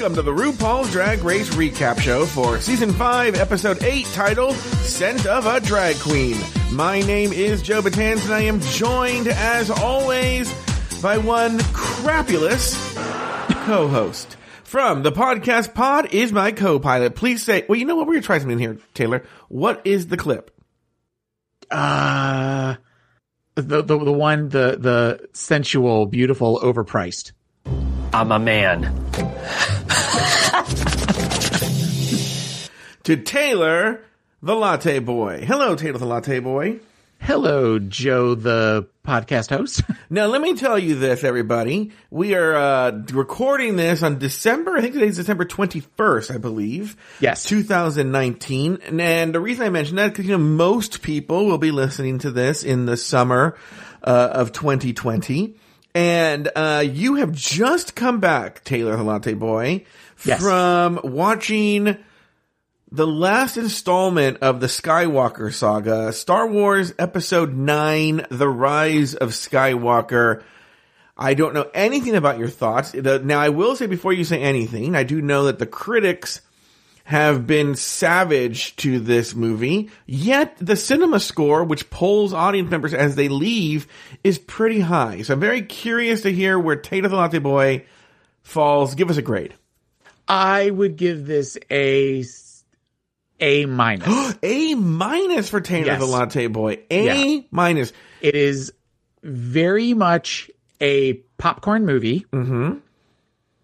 Welcome to the RuPaul's Drag Race Recap Show for Season 5, Episode 8, titled Scent of a Drag Queen. My name is Joe Batans, and I am joined, as always, by one crapulous co host. From the podcast pod is my co pilot. Please say, well, you know what? We're going to try something here, Taylor. What is the clip? Uh the the, the one the the sensual, beautiful, overpriced. I'm a man. To Taylor, the Latte Boy. Hello, Taylor, the Latte Boy. Hello, Joe, the podcast host. Now, let me tell you this, everybody. We are uh, recording this on December, I think today's December 21st, I believe. Yes. 2019. And, and the reason I mention that, because, you know, most people will be listening to this in the summer uh, of 2020. And uh, you have just come back, Taylor the Latte Boy, Yes. from watching the last installment of the Skywalker saga, Star Wars Episode 9, The Rise of Skywalker. I don't know anything about your thoughts. Now, I will say before you say anything, I do know that the critics have been savage to this movie, yet the cinema score, which polls audience members as they leave, is pretty high. So I'm very curious to hear where Tater the Latte Boy falls. Give us a grade. I would give this a a minus. A minus for Taylor Yes. the Latte Boy. A Yeah. minus. it is very much a popcorn movie. Mm-hmm.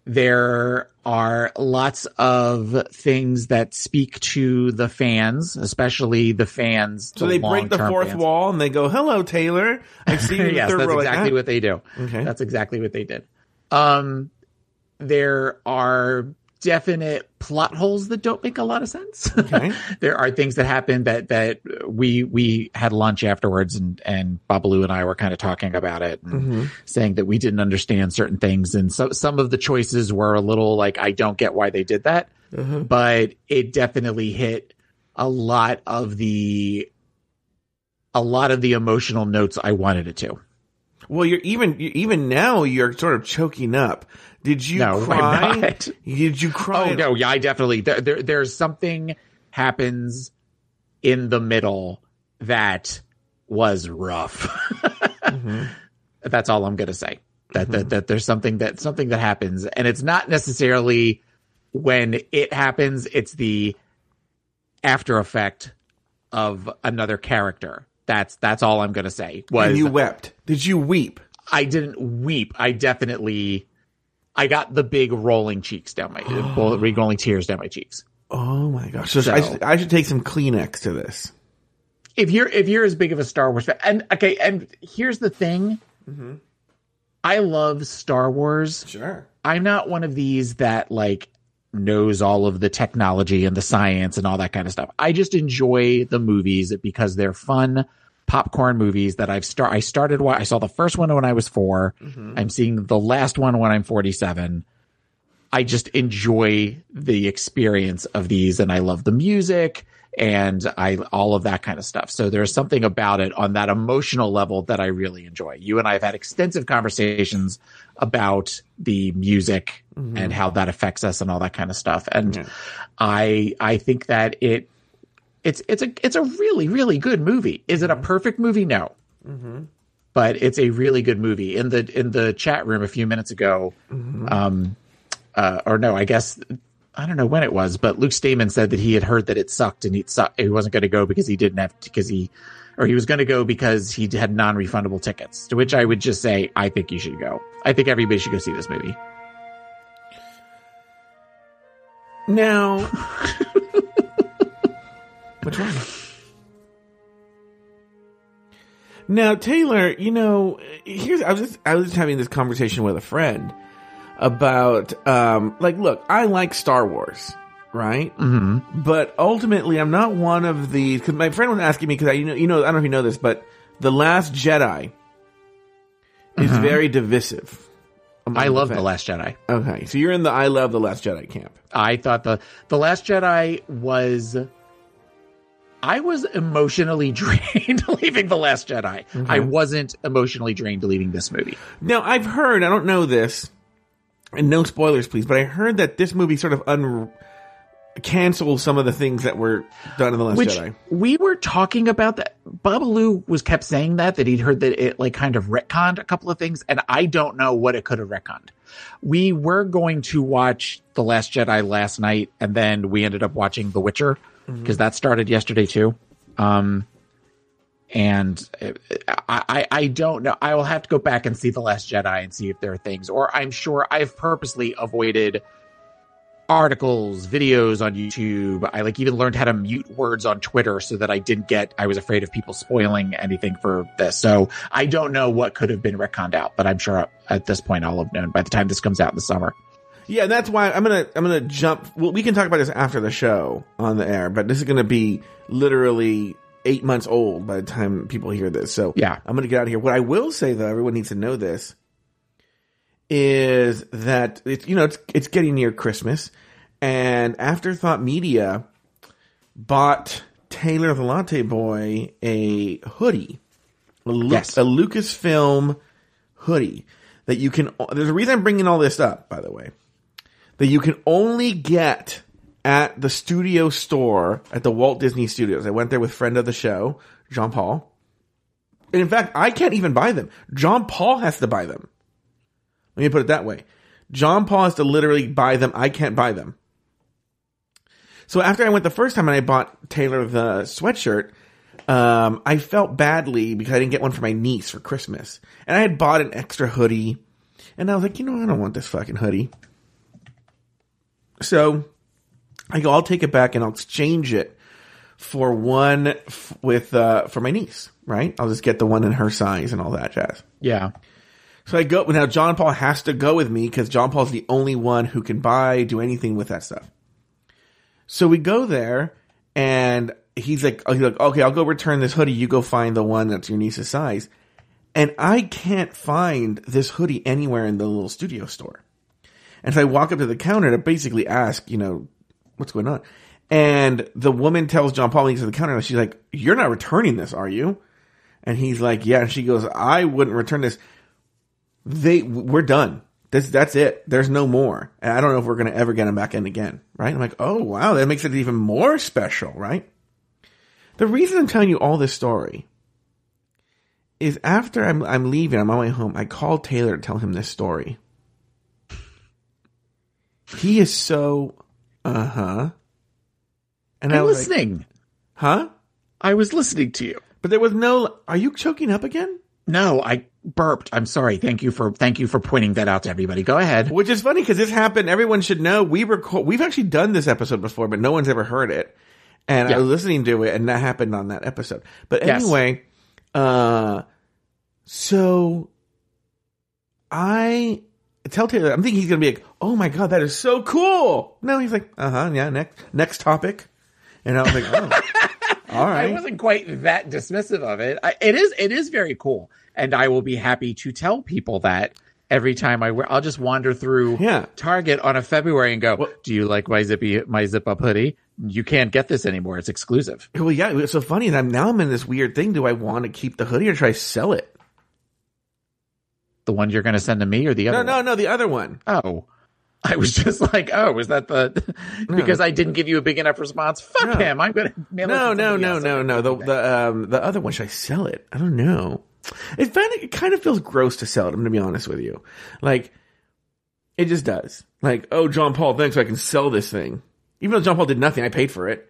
There are lots of things that speak to the fans, especially the fans. So they break the fourth fans. wall and they go, "Hello, Taylor. I see you." the yes, that's row," like exactly that. what they do. Okay. That's exactly what they did. Um, there are definite plot holes that don't make a lot of sense. Okay. there are things that happen that that we we had lunch afterwards, and and Babalu and I were kind of talking about it and Mm-hmm. saying that we didn't understand certain things, and so some of the choices were a little like I don't get why they did that, Uh-huh. but it definitely hit a lot of the a lot of the emotional notes I wanted it to. Well, you're even even now you're sort of choking up. Did you No, cry? Did you cry? Oh no, yeah, I definitely there, there there's something happens in the middle that was rough. Mm-hmm. That's all I'm gonna say. That, that mm-hmm. that there's something that something that happens, and it's not necessarily when it happens. It's the after effect of another character. That's that's all I'm gonna say. Was And you wept. Did you weep? I didn't weep. I definitely, I got the big rolling cheeks down my, big rolling tears down my cheeks. Oh my gosh! So, So- I, should, I should take some Kleenex to this. If you're if you're as big of a Star Wars fan, and okay, and here's the thing, mm-hmm. I love Star Wars. Sure. I'm not one of these that like knows all of the technology and the science and all that kind of stuff. I just enjoy the movies because they're fun popcorn movies that I've start I started I saw the first one when I was 4. Mm-hmm. I'm seeing the last one when I'm 47. I just enjoy the experience of these and I love the music and I all of that kind of stuff. So there's something about it on that emotional level that I really enjoy. You and I have had extensive conversations about the music and how that affects us and all that kind of stuff. And I I think that it it's it's a it's a really really good movie. Is it a perfect movie? No. But it's a really good movie. In the in the chat room a few minutes ago, um, uh, or no, I guess I don't know when it was, but Luke Stamen said that he had heard that it sucked and he sucked, he wasn't going to go because he didn't have because he or he was going to go because he had non-refundable tickets. To which I would just say, I think you should go. I think everybody should go see this movie. Now, which one? Now, Taylor, you know, here's I was just I was just having this conversation with a friend about um like look, I like Star Wars, right? Mm-hmm. But ultimately, I'm not one of the because my friend was asking me because I you know you know I don't know if you know this, but the Last Jedi is very divisive. I love The fans. Last Jedi. Okay, so you're in the I love the Last Jedi camp. I thought the the Last Jedi was. I was emotionally drained leaving the Last Jedi. I wasn't emotionally drained leaving this movie. Now I've heard I don't know this, and no spoilers, please. But I heard that this movie sort of un cancels some of the things that were done in the Last Which Jedi. we were talking about that. Babalu was kept saying that that he'd heard that it like kind of retconned a couple of things, and I don't know what it could have retconned. We were going to watch The Last Jedi last night, and then we ended up watching The Witcher because that started yesterday too. Um, and uh, I, I I don't know. I will have to go back and see The Last Jedi and see if there are things, or I'm sure I've purposely avoided articles, videos on YouTube. I like even learned how to mute words on Twitter so that I didn't get, I was afraid of people spoiling anything for this. So I don't know what could have been retconned out, but I'm sure at this point I'll have known by the time this comes out in the summer. Yeah, and that's why I'm gonna I'm gonna jump. Well, we can talk about this after the show on the air, but this is gonna be literally eight months old by the time people hear this. So Yeah. I'm gonna get out of here. What I will say though, everyone needs to know this, is that it's you know it's it's getting near Christmas, and Afterthought Media bought Taylor the Latte Boy a hoodie, a, Lu- Yes. a Lucasfilm hoodie that you can. There's a reason I'm bringing all this up, by the way, that you can only get at the studio store at the Walt Disney Studios. I went there with friend of the show, Jean Paul. And in fact, I can't even buy them. John Paul has to buy them. Let me put it that way. John Paul has to literally buy them. I can't buy them. So after I went the first time and I bought Taylor the sweatshirt, um, I felt badly because I didn't get one for my niece for Christmas. And I had bought an extra hoodie. And I was like, you know, I don't want this fucking hoodie. So I go, I'll take it back and I'll exchange it for one f- with, uh, for my niece, right? I'll just get the one in her size and all that jazz. Yeah. So I go, now John Paul has to go with me because John Paul's the only one who can buy, do anything with that stuff. So we go there and he's like, he's like, okay, I'll go return this hoodie. You go find the one that's your niece's size. And I can't find this hoodie anywhere in the little studio store. And so I walk up to the counter to basically ask, you know, what's going on? And the woman tells John Paul, he goes to the counter, and she's like, you're not returning this, are you? And he's like, yeah. And she goes, I wouldn't return this. They, we're done. This, that's it. There's no more. And I don't know if we're going to ever get them back in again. Right? I'm like, oh wow, that makes it even more special, right? The reason I'm telling you all this story is after I'm, I'm leaving, I'm on my way home, I called Taylor to tell him this story. He is so, uh huh. And I I'm was like, listening. huh? I was listening to you. But there was no, are you choking up again? No, I burped. I'm sorry. Thank you for, thank you for pointing that out to everybody. Go ahead. Which is funny because this happened. Everyone should know we record. We've actually done this episode before, but no one's ever heard it. And I Yeah. was listening to it, and that happened on that episode. But Yes. anyway, uh, so I tell Taylor, I'm thinking he's gonna be like, "Oh my god, that is so cool." No, he's like, "Uh huh, yeah, next next topic." And I was like, "Oh, all I wasn't quite that dismissive of it. I, it is it is very cool, and I will be happy to tell people that every time I wear. I'll just wander through Yeah. Target on a February and go, What- "Do you like my zippy my zip up hoodie? You can't get this anymore. It's exclusive." Well, yeah, it's so funny. And I'm now I'm in this weird thing. Do I want to keep the hoodie or try to sell it? The one you're going to send to me or the other? No, no, one? no, the other one. Oh. I was just like, oh, was that the because I didn't give you a big enough response? Fuck No. him! I'm gonna mail it No, no, no, no, no. The the um the other one should I sell it? I don't know. It kind of it kind of feels gross to sell it. I'm gonna be honest with you. Like it just does. Like oh John Paul, thanks. I can sell this thing. Even though John Paul did nothing, I paid for it.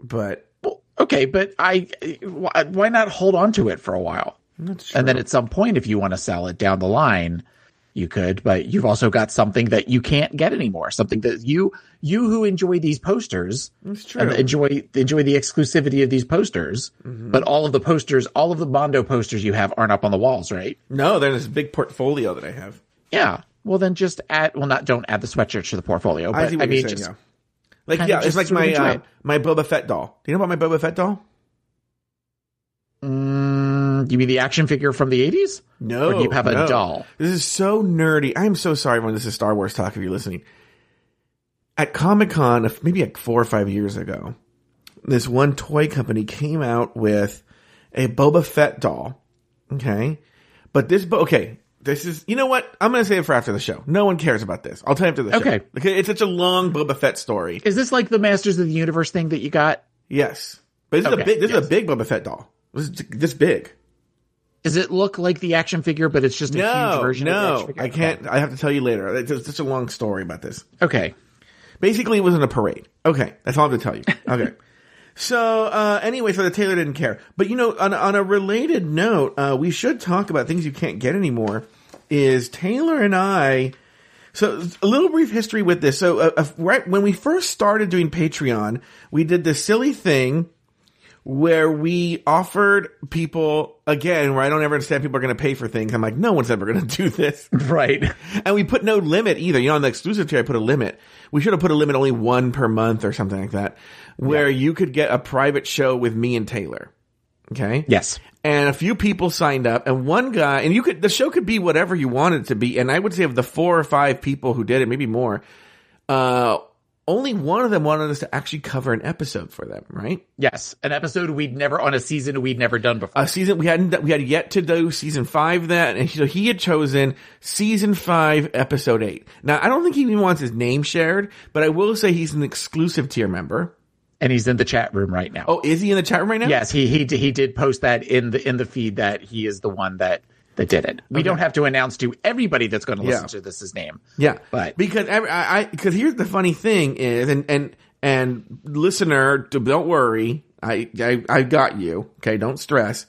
But Well, okay, but I why not hold on to it for a while? And then at some point, if you want to sell it down the line, you could, but you've also got something that you can't get anymore. Something that you, you who enjoy these posters enjoy, enjoy the exclusivity of these posters, Mm-hmm. but all of the posters, all of the Mondo posters you have aren't up on the walls, right? no, there's this big portfolio that I have. Yeah. Well, then just add, well, not, don't add the sweatshirts to the portfolio, but I I, mean, you're saying. just, yeah. Like yeah, it's like my uh, my Boba Fett doll. Do you know about my Boba Fett doll? mm, you mean the action figure from the 80s? No. Or do you have a no. doll? This is so nerdy. I'm so sorry when this is Star Wars talk if you're listening. At Comic Con, maybe like four or five years ago, this one toy company came out with a Boba Fett doll. Okay. But this, okay, this is you know what I'm going to say it for after the show. No one cares about this. I'll tell you after the show. Okay. Okay, it's such a long Boba Fett story. Is this like the Masters of the Universe thing that you got? Yes, but this is a big. This yes. is a big Boba Fett doll. This is this big. Does it look like the action figure, but it's just a huge No, version of the no, action figure? I can't. I have to tell you later. It's such a long story about this. Okay. Basically, it was in a parade. Okay, that's all I have to tell you. Okay. So uh, anyway, so the Taylor didn't care, but you know, on, on a related note, uh, we should talk about things you can't get anymore. Is Taylor and I? So a little brief history with this. So uh, uh, right when we first started doing Patreon, we did this silly thing where we offered people again where I don't ever understand people are going to pay for things. I'm like, no one's ever going to do this. Right. And we put no limit either. You know, on the exclusive tier, I put a limit. We should have put a limit only one per month or something like that, where you could get a private show with me and Taylor. Okay. Yes. And a few people signed up, and one guy, and you could, the show could be whatever you wanted it to be. And I would say of the four or five people who did it, maybe more, uh, only one of them wanted us to actually cover an episode for them, right? Yes. An episode we'd never on a season we'd never done before. a season we hadn't we had yet to do season five that and so he had chosen season five episode eight now i don't think he even wants his name shared but i will say he's an exclusive tier member and he's in the chat room right now. oh is he in the chat room right now Yes, he he he did post that in the in the feed that he is the one that that did it. We don't have to announce to everybody that's going to listen Yeah. to this his name. yeah But- because every, i because here's the funny thing is and and and listener don't worry I, I i got you okay don't stress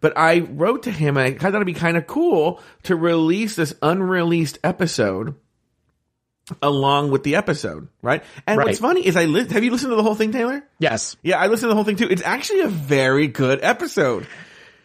but I wrote to him and I thought it'd be kind of cool to release this unreleased episode along with the episode, right? And what's funny is I li- have you listened to the whole thing, Taylor? Yes. Yeah, I listened to the whole thing too. It's actually a very good episode.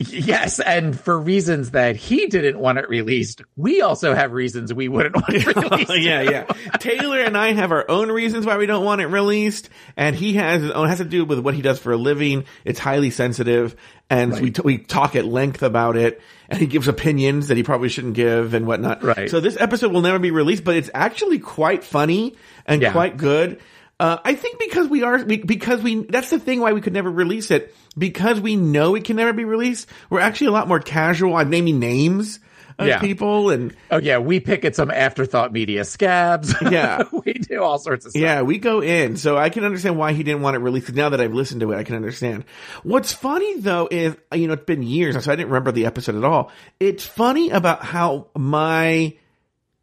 Yes, and for reasons that he didn't want it released, we also have reasons we wouldn't want it released. yeah, yeah. Taylor and I have our own reasons why we don't want it released, and he has his own. It has to do with what he does for a living. It's highly sensitive, and we t- we talk at length about it. And he gives opinions that he probably shouldn't give and whatnot. Right. So this episode will never be released, but it's actually quite funny and Yeah. quite good. Uh, I think because we are, we, because we, that's the thing why we could never release it. Because we know it can never be released, we're actually a lot more casual. I'm naming names of Yeah. people and Oh yeah, we pick at some afterthought media scabs. Yeah. we do all sorts of stuff. Yeah, we go in. So I can understand why he didn't want it released. Now that I've listened to it, I can understand. What's funny though is, you know, it's been years, so I didn't remember the episode at all. It's funny about how my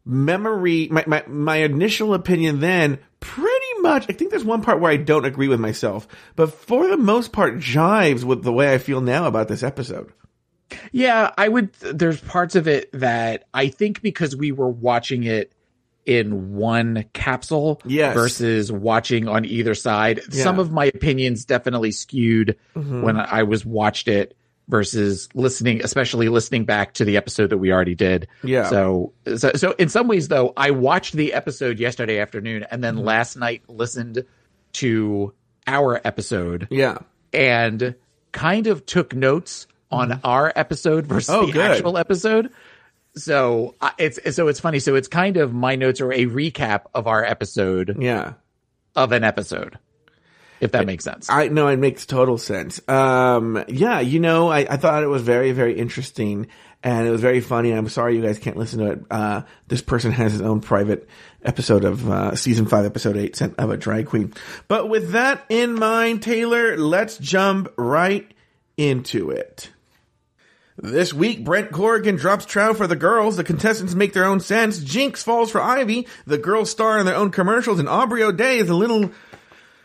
memory, my, my, my initial opinion then pretty much, I think there's one part where I don't agree with myself, but for the most part jives with the way I feel now about this episode. Yeah, I would. There's parts of it that I think because we were watching it in one capsule Yes. versus watching on either side, Yeah. some of my opinions definitely skewed Mm-hmm. when I was watched it versus listening, especially listening back to the episode that we already did. Yeah. So, so, so in some ways though, I watched the episode yesterday afternoon and Mm-hmm. then last night listened to our episode Yeah. and kind of took notes on our episode versus Mm-hmm. Oh, the good. actual episode. So uh, it's so it's funny. So it's kind of my notes are a recap of our episode Yeah. of an episode, if that makes scents. I know it makes total sense. Um, yeah, you know, I, I thought it was very, very interesting and it was very funny. I'm sorry you guys can't listen to it. Uh, this person has his own private episode of, uh, season five, episode eight scent of a drag queen. But with that in mind, Taylor, let's jump right into it. This week, Brent Corrigan drops trow for the girls. The contestants make their own sense. Jinkx falls for Ivy. The girls star in their own commercials, and Aubrey O'Day is a little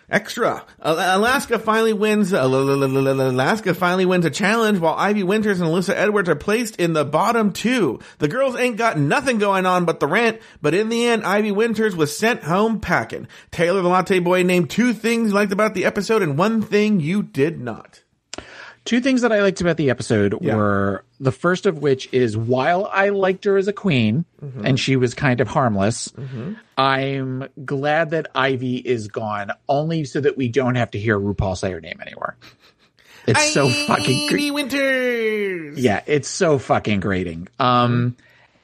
extra. Alaska finally wins. Alaska finally wins a challenge, while Ivy Winters and Alyssa Edwards are placed in the bottom two. The girls ain't got nothing going on but the rent, but in the end, Ivy Winters was sent home packing. Taylor the Latte Boy named two things you liked about the episode and one thing you did not. Two things that I liked about the episode Yeah. were the first of which is while I liked her as a queen Mm-hmm. and she was kind of harmless, I'm glad that Ivy is gone only so that we don't have to hear RuPaul say her name anymore. It's so fucking Ivy Winters. yeah, it's so fucking grating. Um,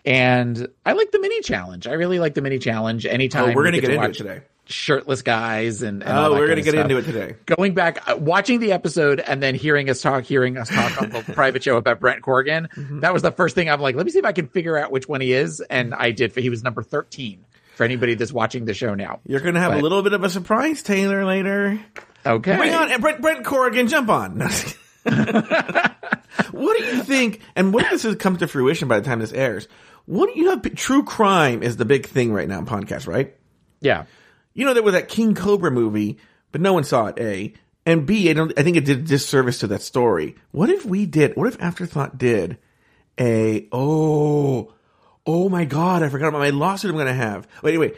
and I like the mini challenge. I really like the mini challenge. Anytime Oh, we're we gonna get to into watch it today. Shirtless guys and, and Oh, we're gonna get stuff. into it today. Going back, uh, watching the episode and then hearing us talk, hearing us talk on the private show about Brent Corrigan, Mm-hmm. that was the first thing I'm like, let me see if I can figure out which one he is. And I did. He was number 13 for anybody that's watching the show now. You're gonna have a little bit of a surprise, Taylor, later. Okay. Bring on and Brent, Brent Corrigan, jump on. what do you think? And what if this has come to fruition by the time this airs? What do you know? True crime is the big thing right now in podcasts, right? Yeah. You know, there was that King Cobra movie, but no one saw it. A and B. I don't. I think it did a disservice to that story. What if we did? What if Afterthought did a? Oh, oh my God! I forgot about my lawsuit. I'm going to have. Wait, wait.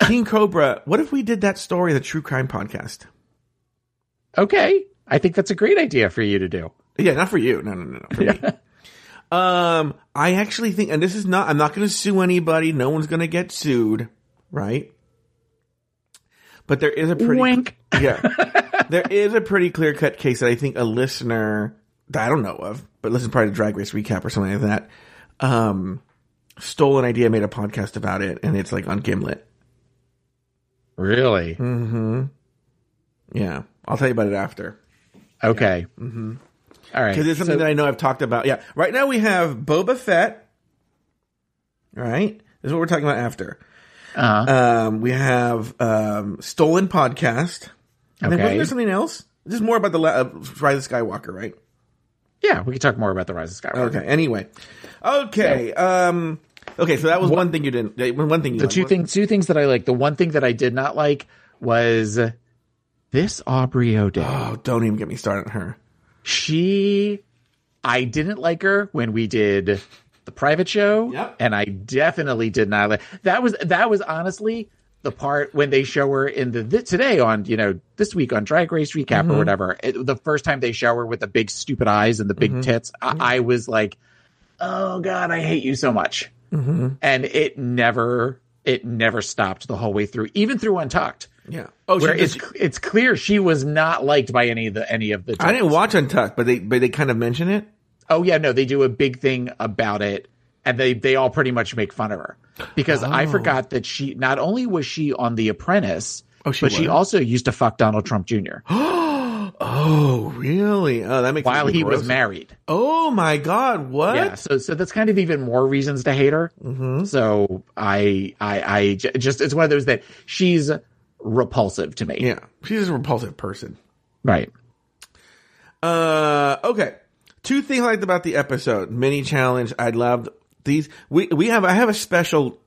King Cobra. What if we did that story, the true crime podcast? Okay. I think that's a great idea for you to do. Yeah, not for you. No, no, no, no. For me. Um, I actually think, and this is not. I'm not going to sue anybody. No one's going to get sued, right? But there is a pretty Wink. yeah, there is a pretty clear cut case that I think a listener that I don't know of, but listen probably to Drag Race recap or something like that. Um, stole an idea, made a podcast about it, and it's like on Gimlet. Really? Mm-hmm. Yeah, I'll tell you about it after. Okay. Mm-hmm. All right. Because it's something So- that I know I've talked about. Yeah. Right now we have Boba Fett. All right. This is what we're talking about after. Uh, Um, we have um, Stolen Podcast. And then Okay. wasn't there something else? This is more about the la- uh, Rise of Skywalker, right? yeah, we could talk more about the Rise of Skywalker. Okay. Anyway. Okay. Um, okay. So that was one thing you didn't. One thing you The liked. two things, two things that I like. The one thing that I did not like was this Aubrey O'Day. Oh, don't even get me started on her. she I didn't like her when we did the private show Yep. and I definitely did not like that was that was honestly the part when they show her in the th- today on you know this week on drag race recap Mm-hmm. or whatever it, the first time they show her with the big stupid eyes and the Mm-hmm. big tits I, I was like oh god i hate you so much Mm-hmm. and it never it never stopped the whole way through even through untucked Yeah. Oh, where she it's just, it's clear she was not liked by any of the any of the I didn't watch Untucked, but they but they kind of mention it. Oh yeah, no, they do a big thing about it, and they they all pretty much make fun of her because I forgot that she not only was she on The Apprentice, Oh, she but she also used to fuck Donald Trump Jr. Oh, really? Oh, that makes while he was married. Oh my God! What? Yeah, so so that's kind of even more reasons to hate her. Mm-hmm. So I I I just it's one of those that she's repulsive to me. Yeah, she's a repulsive person. Right. Uh, okay. Two things I liked about the episode. Mini challenge. I loved these. We we have I have a special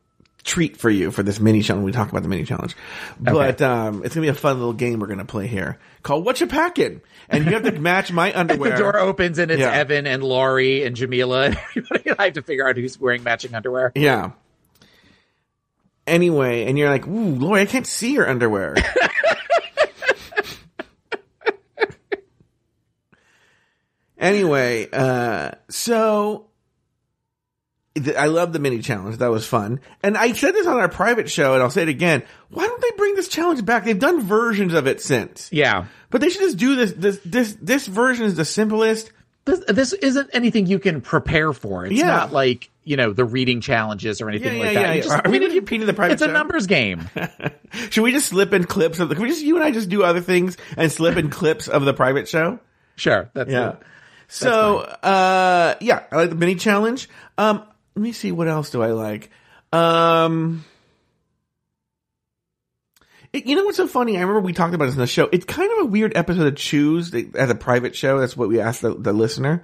treat for you for this mini challenge. We talk about the mini challenge, but um, it's gonna be a fun little game we're gonna play here called "What You Packing," and you have to match my underwear. The door opens and it's Yeah. Evan and Laurie and Jamila and everybody. I have to figure out who's wearing matching underwear. Yeah. Anyway, and you're like, "Ooh, Lori, I can't see your underwear." anyway, uh, so th- I love the mini challenge. That was fun. And I said this on our private show, and I'll say it again. Why don't they bring this challenge back? They've done versions of it since, Yeah. but they should just do this. This this this version is the simplest. this this isn't anything you can prepare for. It's Yeah. not like you know the reading challenges or anything Yeah, like yeah, that. yeah, You yeah. just- Are we gonna compete in the private It's a numbers game. Should we just slip in clips of the? Can we just you and I just do other things and slip in clips of the private show? Sure, that's Yeah. it. So, uh, yeah, I like the mini challenge. Um, let me see what else do I like. Um, it, you know what's so funny? I remember we talked about this in the show. It's kind of a weird episode to choose as a private show. That's what we asked the, the listener.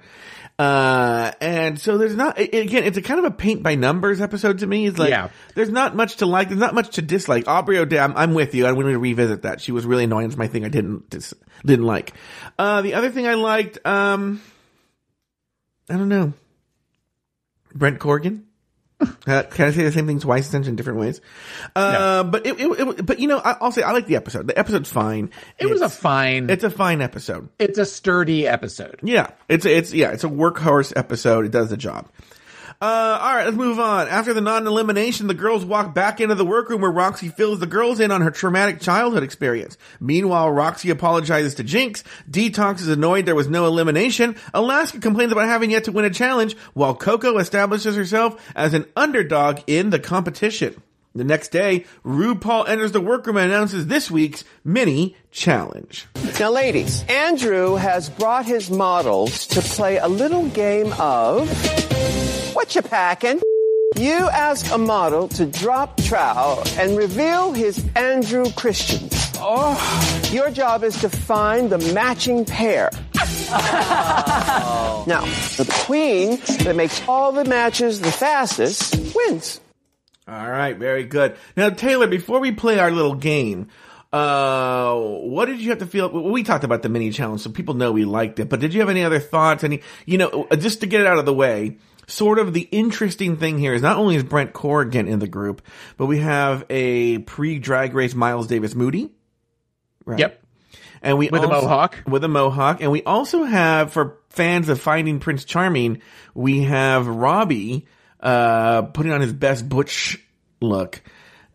Uh, and so there's not, it, again, it's a kind of a paint by numbers episode to me. It's like, Yeah. there's not much to like. There's not much to dislike. Aubrey O'Day, I'm, I'm with you. I'm going to revisit that. She was really annoying. It's my thing I didn't, dis, didn't like. Uh, the other thing I liked, um, I don't know. Brent Corrigan. Uh, can I say the same thing twice essentially in different ways? Uh, but it, it, it- but you know, I, I'll say I like the episode. The episode's fine. It was a fine. It's a fine episode. it's a sturdy episode. Yeah, it's it's yeah, it's a workhorse episode. It does the job. Uh, all right, let's move on. After the non-elimination, the girls walk back into the workroom where Roxxxy fills the girls in on her traumatic childhood experience. Meanwhile, Roxxxy apologizes to Jinkx. Detox is annoyed there was no elimination. Alaska complains about having yet to win a challenge, while Coco establishes herself as an underdog in the competition. The next day, RuPaul enters the workroom and announces this week's mini challenge. Now, ladies, Andrew has brought his models to play a little game of what you packing? You ask a model to drop trowel and reveal his Andrew Christians. Oh. Your job is to find the matching pair. Now, the queen that makes all the matches the fastest wins. All right, very good. Now, Taylor, before we play our little game, uh, what did you have to feel? We talked about the mini challenge, so people know we liked it. But did you have any other thoughts? Any, you know, just to get it out of the way, sort of the interesting thing here is not only is Brent Corrigan in the group, but we have a pre-drag race Miles Davis Moody. Right? Yep. And we With a mohawk? With a mohawk. And we also have, for fans of Finding Prince Charming, we have Robbie, uh, putting on his best butch look.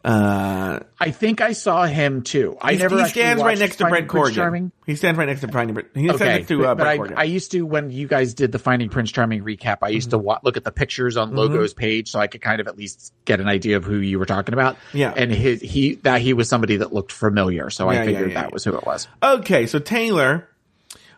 Uh, I think I saw him too. I he, never he stands right next to Finding Prince Charming. He stands right next to Finding Brent. He stands Okay, next to, uh, but Brent I, I used to when you guys did the Finding Prince Charming recap. I used to Mm-hmm. wa- look at the pictures on Logo's page so I could kind of at least get an idea of who you were talking about. Yeah. and his he that he was somebody that looked familiar, so Yeah, I figured yeah, that yeah. was who it was. Okay, so Taylor,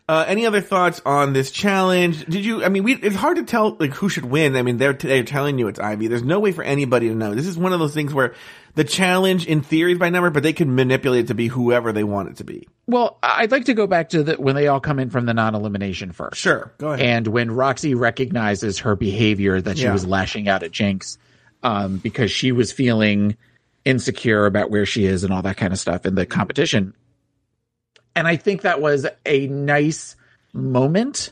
uh, any other thoughts on this challenge? Did you? I mean, we, it's hard to tell like who should win. I mean, they're they're telling you it's Ivy. There's no way for anybody to know. This is one of those things where the challenge in theory is by number, but they can manipulate it to be whoever they want it to be. Well, I'd like to go back to the when they all come in from the non-elimination first. Sure, go ahead. And when Roxxxy recognizes her behavior that she Yeah. was lashing out at Jinkx, um, because she was feeling insecure about where she is and all that kind of stuff in the competition. And I think that was a nice moment.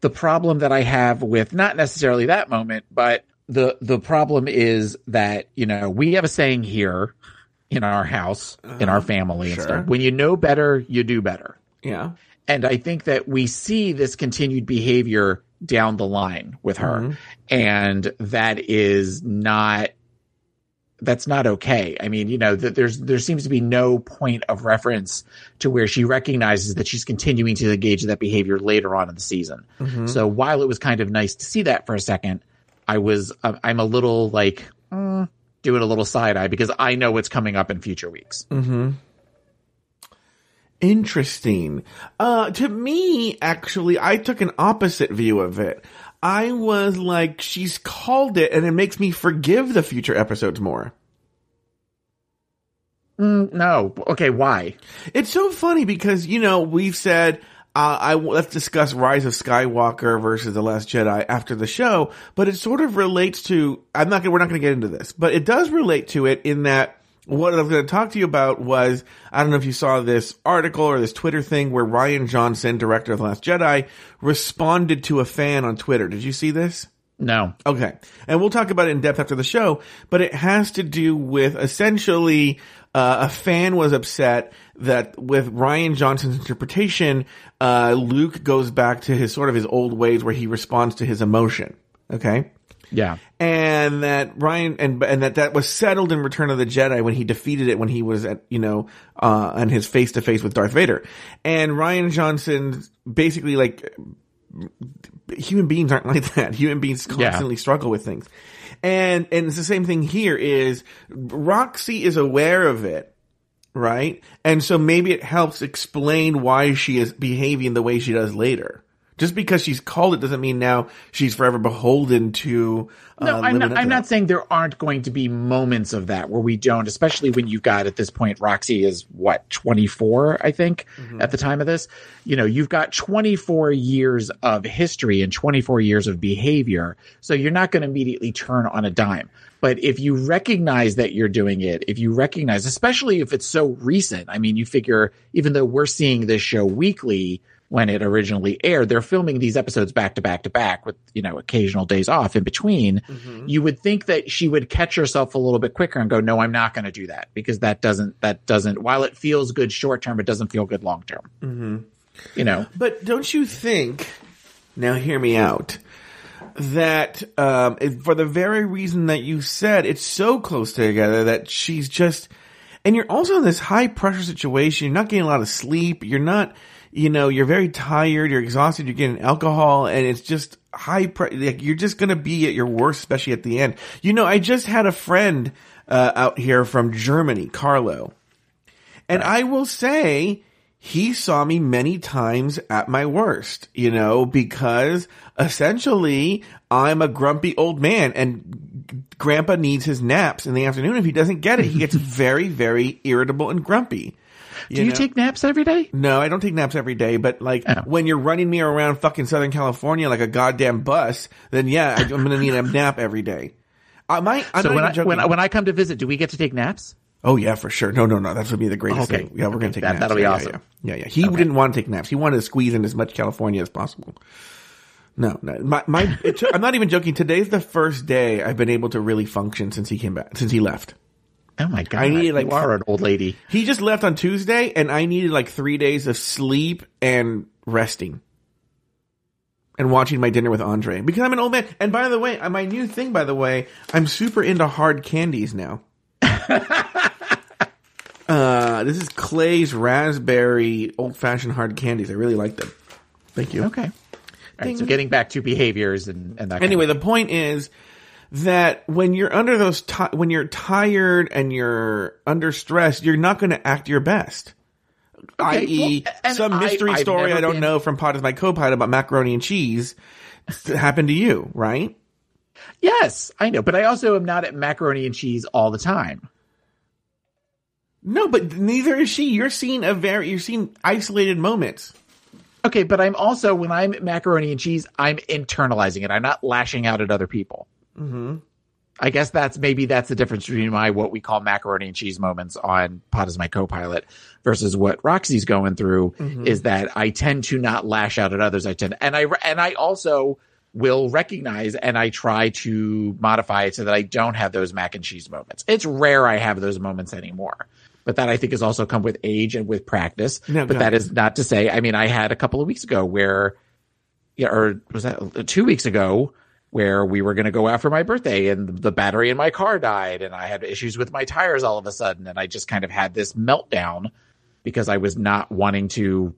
The problem that I have with not necessarily that moment, but the the problem is that, you know, we have a saying here in our house, in our uh-huh. family and stuff. When you know better, you do better. yeah, And I think that we see this continued behavior down the line with her. Mm-hmm. And that is not, that's not okay. I mean, you know, that there's, there seems to be no point of reference to where she recognizes that she's continuing to engage in that behavior later on in the season. So while it was kind of nice to see that for a second, I was, uh, I'm a little like, mm, doing a little side eye because I know what's coming up in future weeks. interesting. Uh, to me, actually, I took an opposite view of it. I was like, she's called it, and it makes me forgive the future episodes more. Mm, no. Okay. Why? It's so funny because you know we've said uh, I let's discuss Rise of Skywalker versus the Last Jedi after the show, but it sort of relates to. I'm not gonna, we're not going to get into this, but it does relate to it in that what I was going to talk to you about was I don't know if you saw this article or this Twitter thing where Rian Johnson, director of the Last Jedi, responded to a fan on Twitter. Did you see this? No. Okay. And we'll talk about it in depth after the show, but it has to do with essentially uh, a fan was upset that with Rian Johnson's interpretation, uh, Luke goes back to his sort of his old ways where he responds to his emotion. Okay. Yeah. And that Rian and and that that was settled in Return of the Jedi when he defeated it when he was at you know uh on his face to face with Darth Vader, and Rian Johnson basically like human beings aren't like that. Human beings constantly struggle with things. And and it's the same thing here is Roxxxy is aware of it, right? And so maybe it helps explain why she is behaving the way she does later. Just because she's called it doesn't mean now she's forever beholden to. Uh, No, I'm not, I'm not saying there aren't going to be moments of that where we don't, especially when you've got at this point, Roxxxy is what, 24, I think, Mm-hmm. at the time of this. You know, you've got 24 years of history and 24 years of behavior. So you're not going to immediately turn on a dime. But if you recognize that you're doing it, if you recognize, especially if it's so recent, I mean, you figure even though we're seeing this show weekly, when it originally aired. They're filming these episodes back to back to back with, you know, occasional days off in between. You would think that she would catch herself a little bit quicker and go, no, I'm not going to do that because that doesn't, that doesn't, while it feels good short term, it doesn't feel good long term. Mm-hmm. You know, But don't you think? Now, hear me out. That um, for the very reason that you said, it's so close together that she's just, and you're also in this high pressure situation. You're not getting a lot of sleep. You're not, you know, you're very tired, you're exhausted, you're getting alcohol, and it's just high. Pre- like you're just gonna be at your worst, especially at the end. You know, I just had a friend uh, out here from Germany, Carlo, and I will say he saw me many times at my worst. You know, because essentially I'm a grumpy old man, and Grandpa needs his naps in the afternoon. If he doesn't get it, he gets very, very irritable and grumpy. Do you know? take naps every day? No, I don't take naps every day, but like Oh. when you're running me around fucking Southern California like a goddamn bus, then yeah, I, I'm gonna need a nap every day. I might. I'm so when I, when when I come to visit, do we get to take naps? oh yeah, for sure. No, no, no. That's gonna be the greatest Okay. thing. Yeah, we're gonna take That- naps. that'll be Yeah, awesome. Yeah, yeah. yeah. He didn't want to take naps. He wanted to squeeze in as much California as possible. No, no. My, my, took, I'm not even joking. Today's the first day I've been able to really function since he came back, since he left. Oh my god! I need, like, you are an old lady. He just left on Tuesday, and I needed like three days of sleep and resting. And watching my dinner with Andre because I'm an old man. And by the way, uh, my new thing, by the way, I'm super into hard candies now. uh, this is Claeys raspberry old fashioned hard candies. I really like them. Thank you. Okay. Right, so getting back to behaviors and, and that. Anyway, the point is that when you're under those, ti when you're tired and you're under stress, you're not going to act your best. I.e., well, some mystery I've story I don't been- know from Pot is my co-pilot about macaroni and cheese happened to you, right? yes, I know, but I also am not at macaroni and cheese all the time. No, but neither is she. You're seeing a very, you're seeing isolated moments. Okay, but I'm also when I'm macaroni and cheese, I'm internalizing it. I'm not lashing out at other people. Hmm I guess that's maybe that's the difference between my what we call macaroni and cheese moments on Pot as my co-pilot versus what Roxxxy's going through is that I tend to not lash out at others. I tend and I and I also will recognize and I try to modify it so that I don't have those mac and cheese moments. It's rare I have those moments anymore. But that I think has also come with age and with practice. No, but that is not to say, I mean, I had a couple of weeks ago where yeah, or was that two weeks ago where we were going to go out for my birthday and the battery in my car died and I had issues with my tires all of a sudden. And I just kind of had this meltdown because I was not wanting to.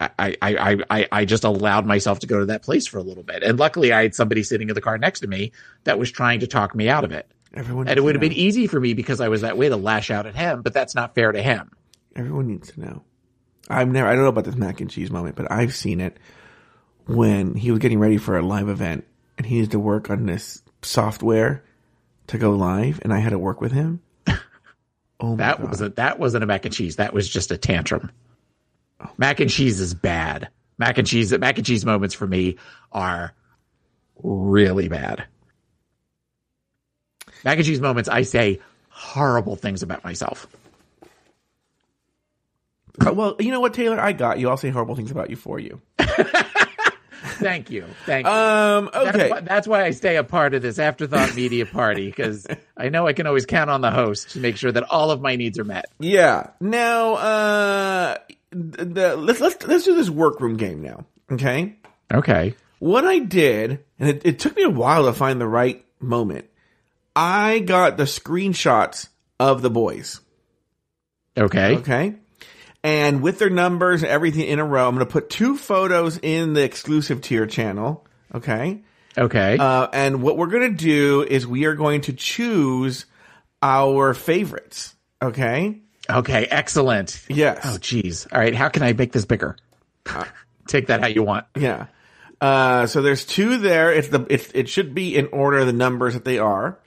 I, I, I, I, I just allowed myself to go to that place for a little bit. And luckily I had somebody sitting in the car next to me that was trying to talk me out of it. Everyone, And it would have been easy for me because I was that way to lash out at him, but that's not fair to him. Everyone needs to know. I've never, I don't know about this mac and cheese moment, but I've seen it when he was getting ready for a live event and he needed to work on this software to go live and I had to work with him. Oh my That God. wasn't that wasn't a mac and cheese. That was just a tantrum. Mac and cheese is bad. Mac and cheese mac and cheese moments for me are really bad. Mac and cheese moments, I say horrible things about myself. Well, you know what, Taylor? I got you. I'll say horrible things about you for you. Thank you. Thank you. Um, That's, okay. why, that's why I stay a part of this afterthought media party because I know I can always count on the host to make sure that all of my needs are met. Yeah. Now, uh, the let's let's let's do this workroom game now. Okay. Okay. What I did, and it, it took me a while to find the right moment. I got the screenshots of the boys. Okay. Okay. And with their numbers and everything in a row, I'm going to put two photos in the exclusive tier channel. Okay. Okay. Uh, and what we're going to do is we are going to choose our favorites. Okay. okay. Excellent. Yes. Oh, geez. All right. How can I make this bigger? Take that how you want. Yeah. Uh, so there's two there. It's the it's it should be in order the numbers that they are.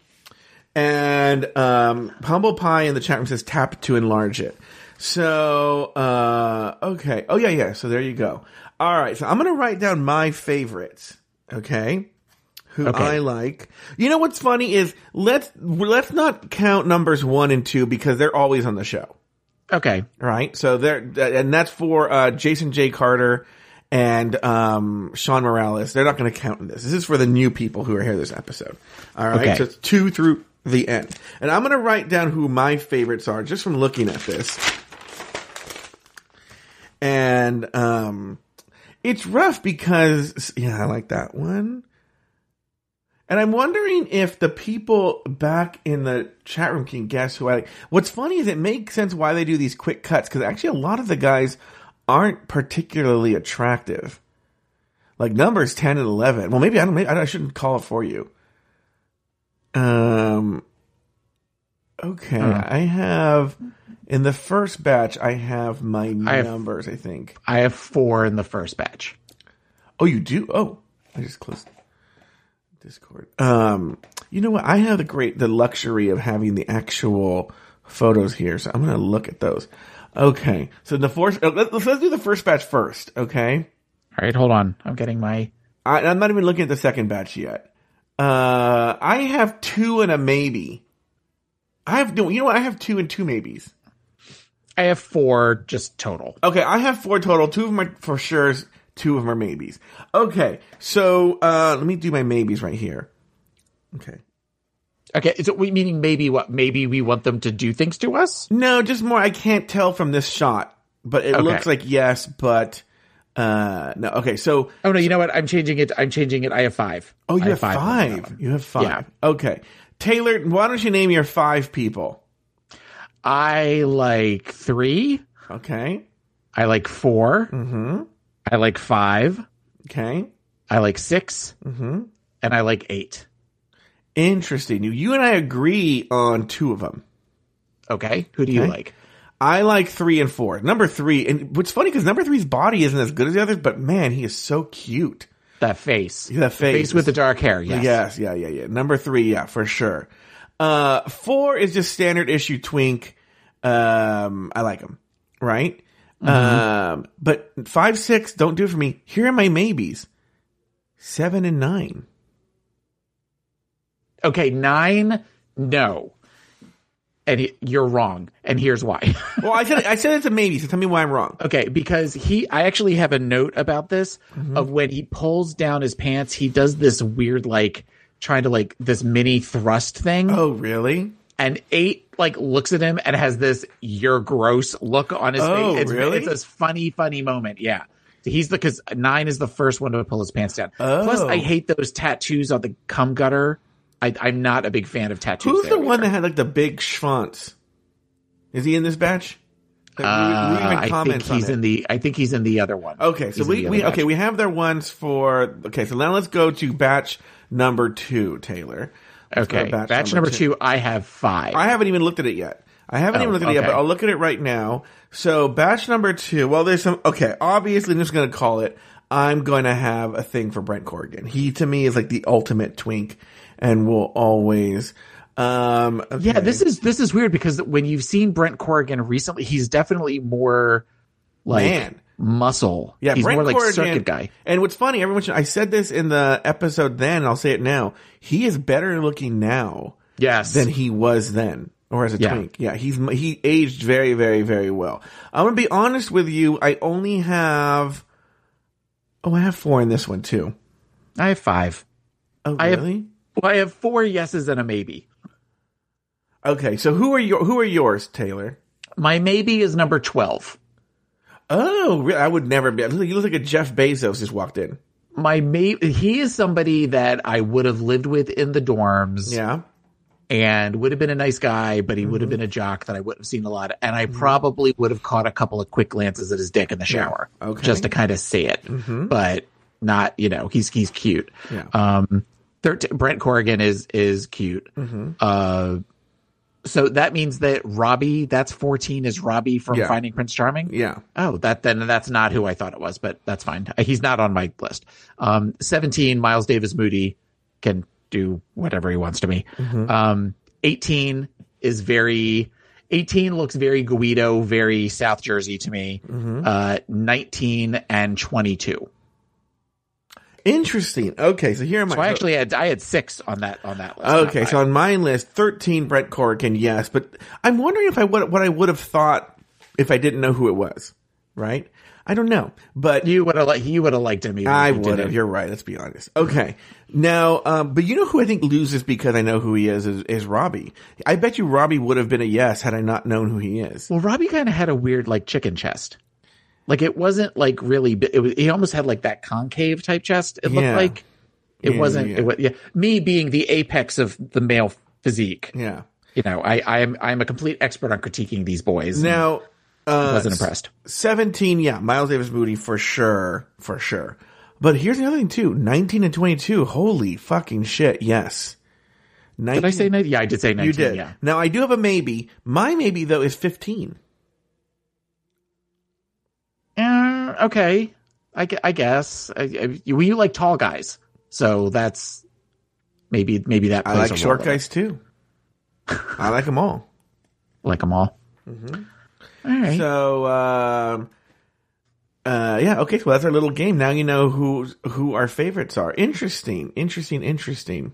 And um, Humble Pie in the chat room says tap to enlarge it. So uh, okay. Oh yeah, yeah. So there you go. All right. So I'm gonna write down my favorites. Okay. Who Okay. I like. You know what's funny is let's let's not count numbers one and two because they're always on the show Okay. right? So there, and that's for uh, Jason J. Carter and um, Sean Morales. They're not going to count in this. This is for the new people who are here this episode. All right, Okay. so it's two through the end, and I'm going to write down who my favorites are just from looking at this. And um, it's rough because yeah, I like that one. And I'm wondering if the people back in the chat room can guess who I like. What's funny is it makes sense why they do these quick cuts because actually a lot of the guys aren't particularly attractive. Like numbers 10 and 11. Well, maybe I don't, maybe I shouldn't call it for you. Um, okay. I have, in the first batch, I have my I have- numbers, I think. I have four in the first batch. Oh, you do? Oh, I just closed Discord. Um, you know what? I have the great, the luxury of having the actual photos here, so I'm going to look at those. Okay. So the first, uh, let's, let's do the first batch first, okay? All right, hold on. I'm getting my. I, I'm not even looking at the second batch yet. Uh, I have two and a maybe. I have no, you know what? I have two and two maybes. I have four just total. Okay, I have four total. Two of them are for sure. Two of them are maybes. Okay, so uh, let me do my maybes right here. Okay. Okay, is it we meaning maybe what? Maybe we want them to do things to us? No, just more. I can't tell from this shot, but it Okay. looks like yes. But uh, no. Okay, so Oh no, you know what? I'm changing it. I'm changing it. I have five. oh, you I have, on that five. You have five. Yeah. Okay, Taylor. Why don't you name your five people? I like three. Okay. I like 4 Mm-hmm. I like five. Okay. I like 6 Mm-hmm. and I like eight. Interesting. You, and I agree on two of them. Okay, who do you like? I like three and four. Number three, and what's funny because number three's body isn't as good as the others, but man, he is so cute. That face. That face. with the dark hair. Yes. Yes, yeah, yeah, yeah. Number three, yeah, for sure. Uh, four is just standard issue twink. Um, I like him, right? Um, but five, six, don't do it for me. Here are my maybes. Seven and nine. Okay, nine. No. And he, you're wrong. And here's why. Well, I said I said it's a maybe. So tell me why I'm wrong. Okay, because he, I actually have a note about this Mm-hmm. of when he pulls down his pants, he does this weird, like, trying to like this mini thrust thing. Oh, really? And eight, like, looks at him and has this, you're gross look on his Oh, face. It's, really? it's this funny, funny moment. Yeah. He's the, cause nine is the first one to pull his pants down. Oh. Plus, Oh. I hate those tattoos on the cum gutter. I, I'm not a big fan of tattoos. Who's the one that had like the big schwanz? Is he in this batch? Like, Uh, Ruben I think he's in the. I think he's in the other one. Okay, so He's we, we okay we have their ones for okay. So now let's go to batch number two, Taylor. Okay, to batch, number two. I have five. I haven't even looked at it yet. I haven't Oh, even looked at it yet, but I'll look at it right now. So batch number two. Well, there's some. Okay, obviously, I'm just going to call it. I'm going to have a thing for Brent Corrigan. He to me is like the ultimate twink, and will always. Um, yeah, this is this is weird because when you've seen Brent Corrigan recently, he's definitely more like Man. Muscle. Yeah, he's Brent more like Corrigan- circuit guy. And what's funny, everyone, should, I said this in the episode then, I'll say it now. He is better looking now Yes, than he was then, or as a Yeah. twink. Yeah, he's he aged very, very, very well. I'm gonna be honest with you. I only have. Oh, I have four in this one too. I have five. Oh, I have- really? Well, I have four yeses and a maybe. Okay, so who are your who are yours, Taylor? My maybe is number twelve. Oh, really? I would never be. You look like a Jeff Bezos just walked in. My mate, he is somebody that I would have lived with in the dorms. Yeah. and would have been a nice guy, but he would Mm-hmm. have been a jock that I wouldn't have seen a lot. And I probably would have caught a couple of quick glances at his dick in the shower, Okay. Mm-hmm. just to kind of see it. But not, you know, he's he's cute. Yeah. Um, 13, Brent Corrigan is is cute. Mm-hmm. Uh, so that means that Robbie, that's fourteen, is Robbie from Yeah. Finding Prince Charming. Yeah. Oh, that then that's not who I thought it was, but that's fine. He's not on my list. Um, 17, Miles Davis Moody can do whatever he wants to me. Um, 18 is very, 18 looks very Guido, very South Jersey to me. Uh, 19 and 22. Interesting. Okay, so here am So I actually had, I had six on that, on that list. Okay, so on my list, thirteen Brent Corrigan, yes, but I'm wondering if I would what I would have thought if I didn't know who it was. Right? I don't know, but you would have liked, you would have liked him. even I would have. You're right. Let's be honest. Okay, now, um, but you know who I think loses because I know who he is is, is Robbie. I bet you Robbie would have been a yes had I not known who he is. Well, Robbie kind of had a weird like chicken chest. Like it wasn't like really. It was. He almost had like that concave type chest. It looked Yeah. like. It Yeah, wasn't. yeah. It was, yeah. Me being the apex of the male physique. Yeah. You know, I I am I am a complete expert on critiquing these boys. Now, uh, wasn't impressed. 17, yeah, Miles Davis Moody for sure, for sure. But here's the other thing too: 19 and 22. Holy fucking shit! Yes. 19, Did I say 19? Yeah, I did say 19. you did? Yeah. Now I do have a maybe. My maybe though is 15. Uh, okay. I, I guess. I, I, you, you like tall guys. So that's maybe, maybe that I plays like a role short guys too. I like them all. Like them all. Mm-hmm. All right. So, um, uh, yeah, okay. So that's our little game. Now you know who who our favorites are. Interesting, interesting, interesting.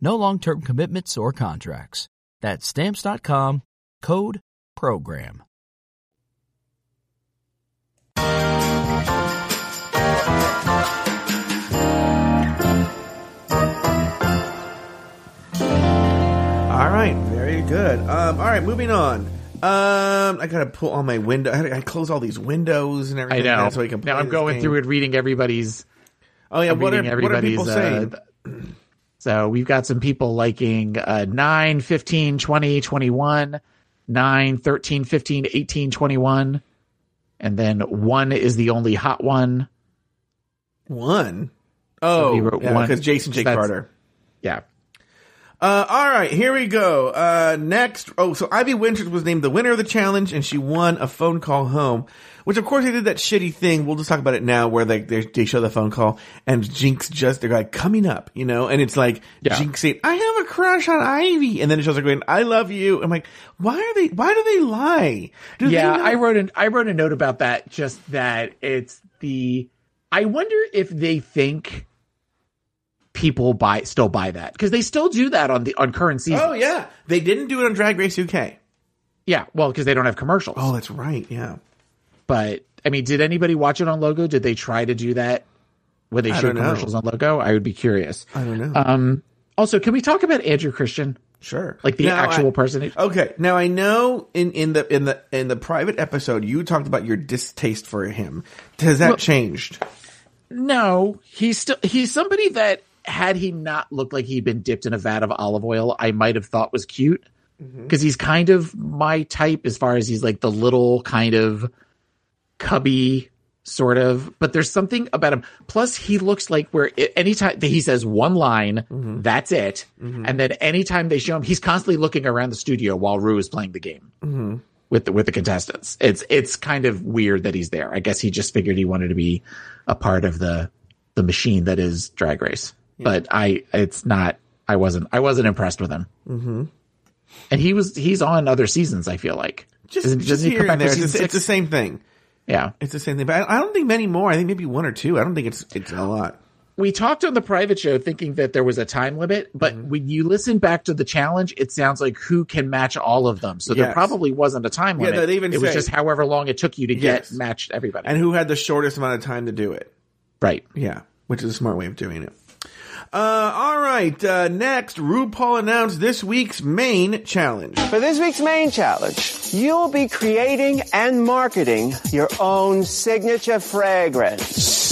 No long-term commitments or contracts. That's stamps.com, code program. All right, very good. Um, all right, moving on. Um, I gotta pull all my window. I I close all these windows and I everything. know. So I can now I'm going game. through and reading everybody's Oh yeah, I'm what are, reading what are everybody's. people saying? So we've got some people liking uh, 9, 15, 20, 21, 9, 13, 15, 18, 21. And then 1 is the only hot one. One. Oh, yeah, one. because Jason Jake Carter. Yeah. Uh, all right, here we go. Uh, next. Oh, so Ivy Winters was named the winner of the challenge, and she won a phone call home. Which, of course, they did that shitty thing. We'll just talk about it now, where they they, they show the phone call, and Jinkx just they're like coming up, you know, and it's like Yeah. Jinkx saying, "I have a crush on Ivy," and then it shows her going, "I love you." I'm like, why are they? Why do they lie? Do they yeah, not- I wrote an I wrote a note about that. Just that it's the. I wonder if they think people buy still buy that because they still do that on the on current season. Oh yeah, they didn't do it on Drag Race UK. Yeah, well, because they don't have commercials. Oh, that's right. Yeah. But I mean, did anybody watch it on Logo? Did they try to do that when they I show commercials on Logo? I would be curious. I don't know. Um, also, can we talk about Andrew Christian, sure. like the Now, actual I- person? Okay, now I know in, in the in the in the private episode you talked about your distaste for him. Has that Well- changed? No, he's still he's somebody that had he not looked like he'd been dipped in a vat of olive oil, I might have thought was cute Mm-hmm. because he's kind of my type as far as he's like the little kind of cubby sort of. But there's something about him. Plus, he looks like where anytime that he says one line, Mm-hmm. that's it, and then anytime they show him, he's constantly looking around the studio while Ru is playing the game. Mm-hmm. With the with the contestants, it's it's kind of weird that he's there. I guess he just figured he wanted to be a part of the the machine that is Drag Race. But I, it's not. I wasn't. I wasn't impressed with him. Mm-hmm. And he was. He's on other seasons. I feel like. Just, Doesn't- just here and back there. It's, it's the same thing. Yeah. It's the same thing. But I, I don't think many more. I think maybe one or two. I don't think it's it's a lot. We talked on the private show thinking that there was a time limit, but Mm-hmm. when you listen back to the challenge, it sounds like who can match all of them. So there probably wasn't a time limit. Yeah, they even it was just however long it took you to Yes. get matched everybody. And who had the shortest amount of time to do it? right. Yeah, which is a smart way of doing it. Uh, all right. Uh, next, RuPaul announced this week's main challenge. For this week's main challenge, you'll be creating and marketing your own signature fragrance.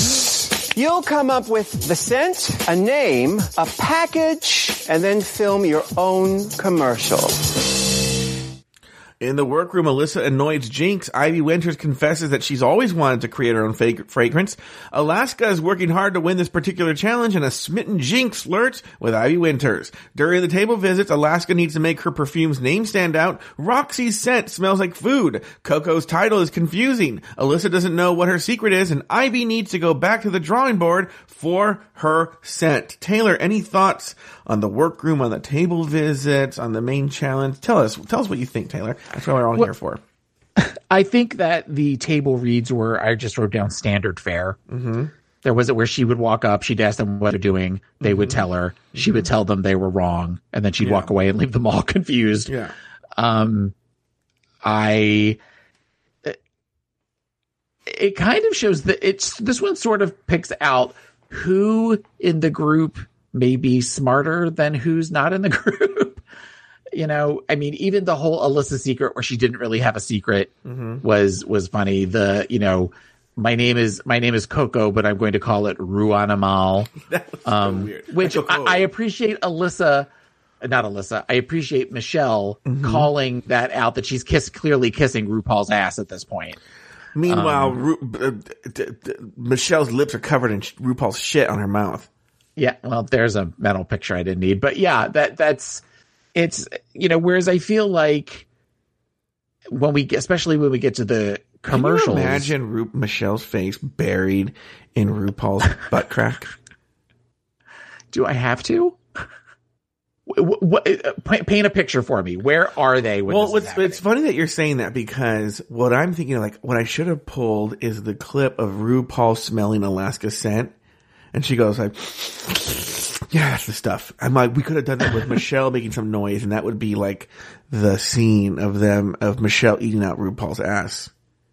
You'll come up with the scent, a name, a package, and then film your own commercial. In the workroom, Alyssa annoys Jinkx. Ivy Winters confesses that she's always wanted to create her own fragrance. Alaska is working hard to win this particular challenge, and a smitten Jinkx flirts with Ivy Winters. During the table visits, Alaska needs to make her perfume's name stand out. Roxxxy's scent smells like food. Coco's title is confusing. Alyssa doesn't know what her secret is, and Ivy needs to go back to the drawing board for her scent. Taylor, any thoughts on the workroom, on the table visits, on the main challenge? Tell us, tell us what you think, Taylor. That's what we're all here for. I think that the table reads were I just wrote down standard fare. Mm-hmm. There was it where she would walk up, she'd ask them what they're doing, they would tell her, she would tell them they were wrong, and then she'd walk away and leave them all confused. Yeah. Um, I it kind of shows that it's this one sort of picks out who in the group may be smarter than who's not in the group. you know, I mean, even the whole Alyssa secret where she didn't really have a secret was was funny. The you know, my name is my name is Coco, but I'm going to call it Ruanamal. Was so Um, weird. which I, I appreciate Alyssa, not Alyssa. I appreciate Michelle calling that out that she's kiss clearly kissing RuPaul's ass at this point. Meanwhile, um, Ru- uh, d- d- Michelle's lips are covered in sh- RuPaul's shit on her mouth. Yeah, well, there's a mental picture I didn't need, but yeah, that that's it's you know. Whereas I feel like when we, get- especially when we get to the commercials, Can you imagine Ru- Michelle's face buried in RuPaul's butt crack? do I have to? What, what, uh, paint a picture for me. Where are they? When Well, this is it's, it's funny that you're saying that because what I'm thinking, like, what I should have pulled is the clip of RuPaul smelling Alaska scent, and she goes like, "Yeah, that's the stuff." I'm like, we could have done that with Michelle making some noise, and that would be like the scene of them of Michelle eating out RuPaul's ass.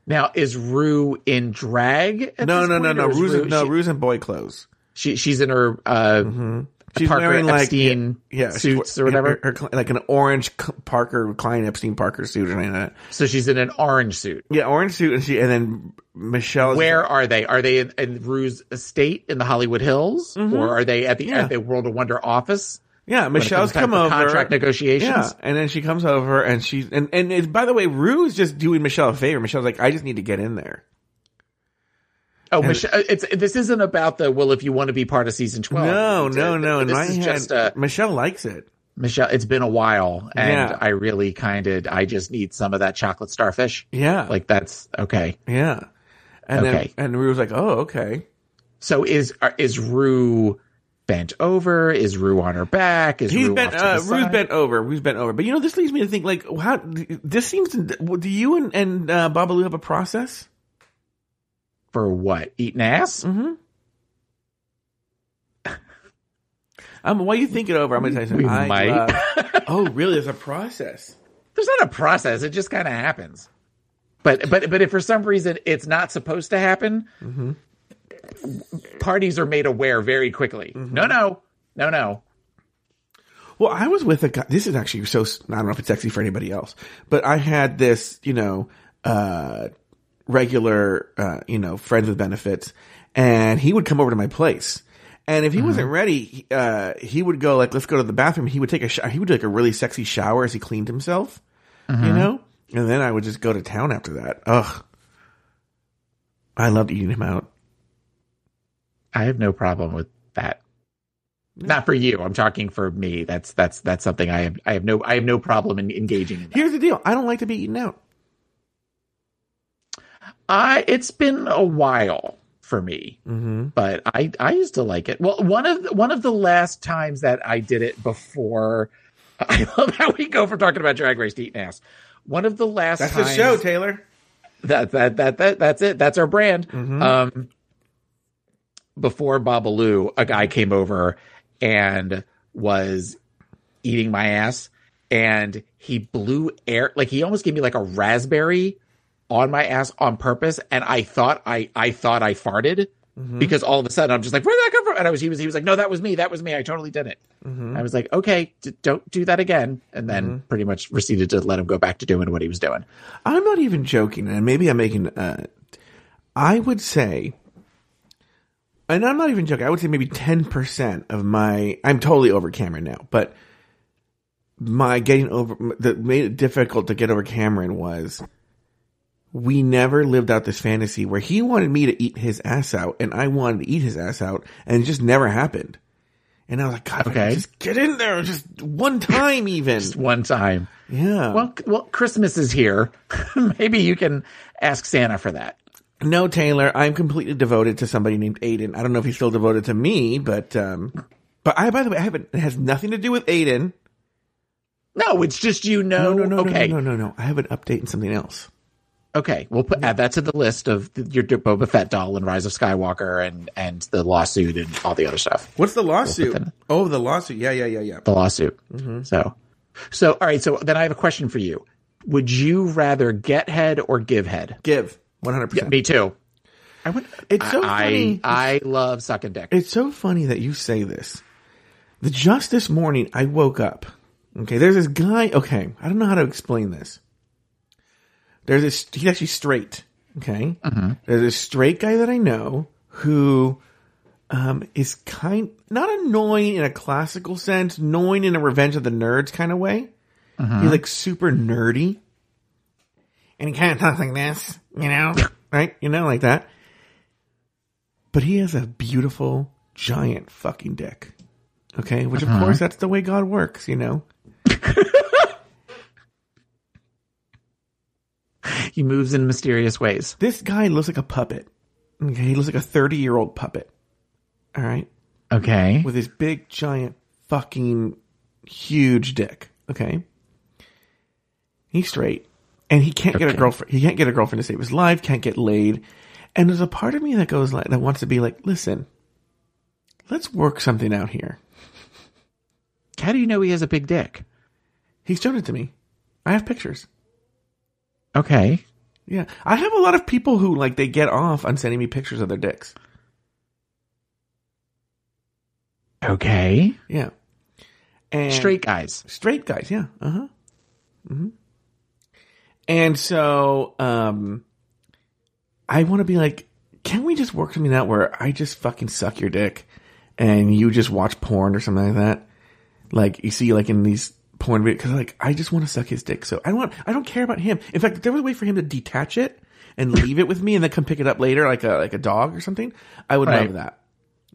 now is Ru in drag? No, no, no, no, or is Ru's, Ru- no, she- Ru's in boy clothes. she she's in her uh She's Parker wearing like Epstein yeah, suits or whatever. her- her- like an orange Parker Klein Epstein Parker suit or like that. so she's in an orange suit. Yeah, orange suit, and she and then Michelle. Where are they? Are they in, in Ru's estate in the Hollywood Hills, or are they at the Mm-hmm. Yeah. at the World of Wonder office? Yeah, Michelle's come over. contract negotiations. Yeah, and then she comes over and she's and and it, by the way, Ru is just doing Michelle a favor. Michelle's like, I just need to get in there. Oh, Michelle, it's this isn't about the well. If you want to be part of season twelve, no, no, no. In This my is head, just uh, Michelle likes it. Michelle. It's been a while, and Yeah. I really kind of I just need some of that chocolate starfish. Yeah, Like that's okay. yeah. And Okay. then and Ru was like, oh, okay. So is is Ru bent over? Is Ru on her back? Is He's Ru bent. Uh, Ru's bent over. Ru's bent over. But you know, this leads me to think like, how this seems. To, do you and and uh, Babalu have a process? For what? Eating ass? Mm-hmm. Um, while you think it over, I'm going to tell you something. We I might. love- oh, really? There's a process. There's not a process. It just kind of happens. But but but if for some reason it's not supposed to happen, Mm-hmm. parties are made aware very quickly. Mm-hmm. No, no, no, no. Well, I was with a guy. This is actually so. I don't know if it's sexy for anybody else, but I had this, you know, uh, regular, uh, you know, friends with benefits, and he would come over to my place. And if he wasn't ready, uh, he would go like, "Let's go to the bathroom." He would take a shower. He would do like a really sexy shower as he cleaned himself, you know. And then I would just go to town after that. Ugh, I loved eating him out. I have no problem with that. Not for you. I'm talking for me. That's that's that's something I have. I have no. I have no problem in engaging in. Here's the deal: I don't like to be eaten out. I. It's been a while for me, Mm-hmm. but I I used to like it. Well, one of the, one of the last times that I did it before. I love how we go from talking about Drag Race to eating ass. One of the last That's the show, Taylor. that that that that that's it. That's our brand. Mm-hmm. Um, before Babalu, a guy came over and was eating my ass, and he blew air like he almost gave me like a raspberry on my ass on purpose, and I thought I I thought I farted. Mm-hmm. Because all of a sudden I'm just like, where'd that come from? And I was, he was, he was like, no, that was me. That was me. I totally did it. Mm-hmm. I was like, okay, d- don't do that again. And then mm-hmm. pretty much proceeded to let him go back to doing what he was doing. I'm not even joking, and maybe I'm making. Uh, I would say, and I'm not even joking. I would say maybe ten percent of my. I'm totally over camera now, but my getting over that made it difficult to get over Cameron was we never lived out this fantasy where he wanted me to eat his ass out and I wanted to eat his ass out and it just never happened. And I was like, God, Okay. just get in there, just one time even. Just one time. yeah. Well, well, Christmas is here. Maybe you can ask Santa for that. No, Taylor, I'm completely devoted to somebody named Aiden. I don't know if he's still devoted to me, but um but I by the way, I haven't it has nothing to do with Aiden. No, it's just you know. No, no, no, okay, no, no, no, no. I have an update and something else. Okay. We'll put add that to the list of the, your Boba Fett doll and Rise of Skywalker and and the lawsuit and all the other stuff. What's the lawsuit? that- Oh, the lawsuit. Yeah, yeah, yeah, yeah. The lawsuit. Mm-hmm. So, so all right. So then I have a question for you. Would you rather get head or give head? Give 100%. Me too. I would. It's so I funny. I love sucking dick. It's so funny that you say this. The just this morning I woke up. Okay, there's this guy. Okay, I don't know how to explain this. There's this. He's actually straight. Okay, mm-hmm. there's a straight guy that I know who um, is kind not annoying in a classical sense, annoying in a Revenge of the Nerds kind of way. Mm-hmm. He's like super nerdy, and he kind of talks like this, you know, right? You know, like that. But he has a beautiful, giant fucking dick. Okay, which of uh-huh. course that's the way God works, you know. He moves in mysterious ways. This guy looks like a puppet. Okay, he looks like a 30 year old puppet. All right. Okay. With his big, giant, fucking huge dick. Okay. He's straight. And he can't get a girlfriend. He can't get a girlfriend to save his life, can't get laid. And there's a part of me that goes like, that wants to be like, listen, let's work something out here. How do you know he has a big dick? He's shown it to me. I have pictures. Okay. Yeah. I have a lot of people who like, they get off on sending me pictures of their dicks. Okay. Yeah. And Straight guys. straight guys yeah uh-huh hmm and so um i want to be like can we just work something out where i just fucking suck your dick and you just watch porn or something like that like you see like in these porn videos because like i just want to suck his dick so i don't want i don't care about him in fact if there was a way for him to detach it and leave it with me and then come pick it up later like a like a dog or something i would Right. love that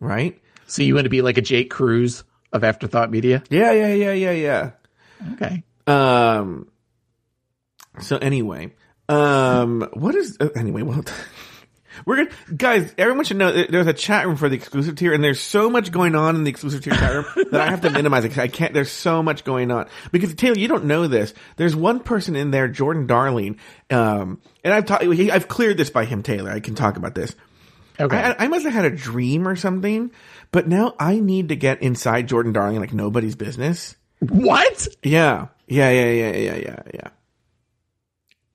right So you want to be like a Jake Cruz of Afterthought Media? yeah yeah yeah yeah yeah Okay. Um. So anyway, um, what is uh, anyway? Well, we're gonna guys. Everyone should know that there's a chat room for the exclusive tier, and there's so much going on in the exclusive tier chat room that I have to minimize it. I can't. There's so much going on because Taylor, you don't know this. There's one person in there, Jordan Darling. Um, and I've talked. I've cleared this by him, Taylor. I can talk about this. Okay. I, I must have had a dream or something, but now I need to get inside Jordan Darling like nobody's business. what? Yeah. Yeah, yeah, yeah, yeah, yeah, yeah.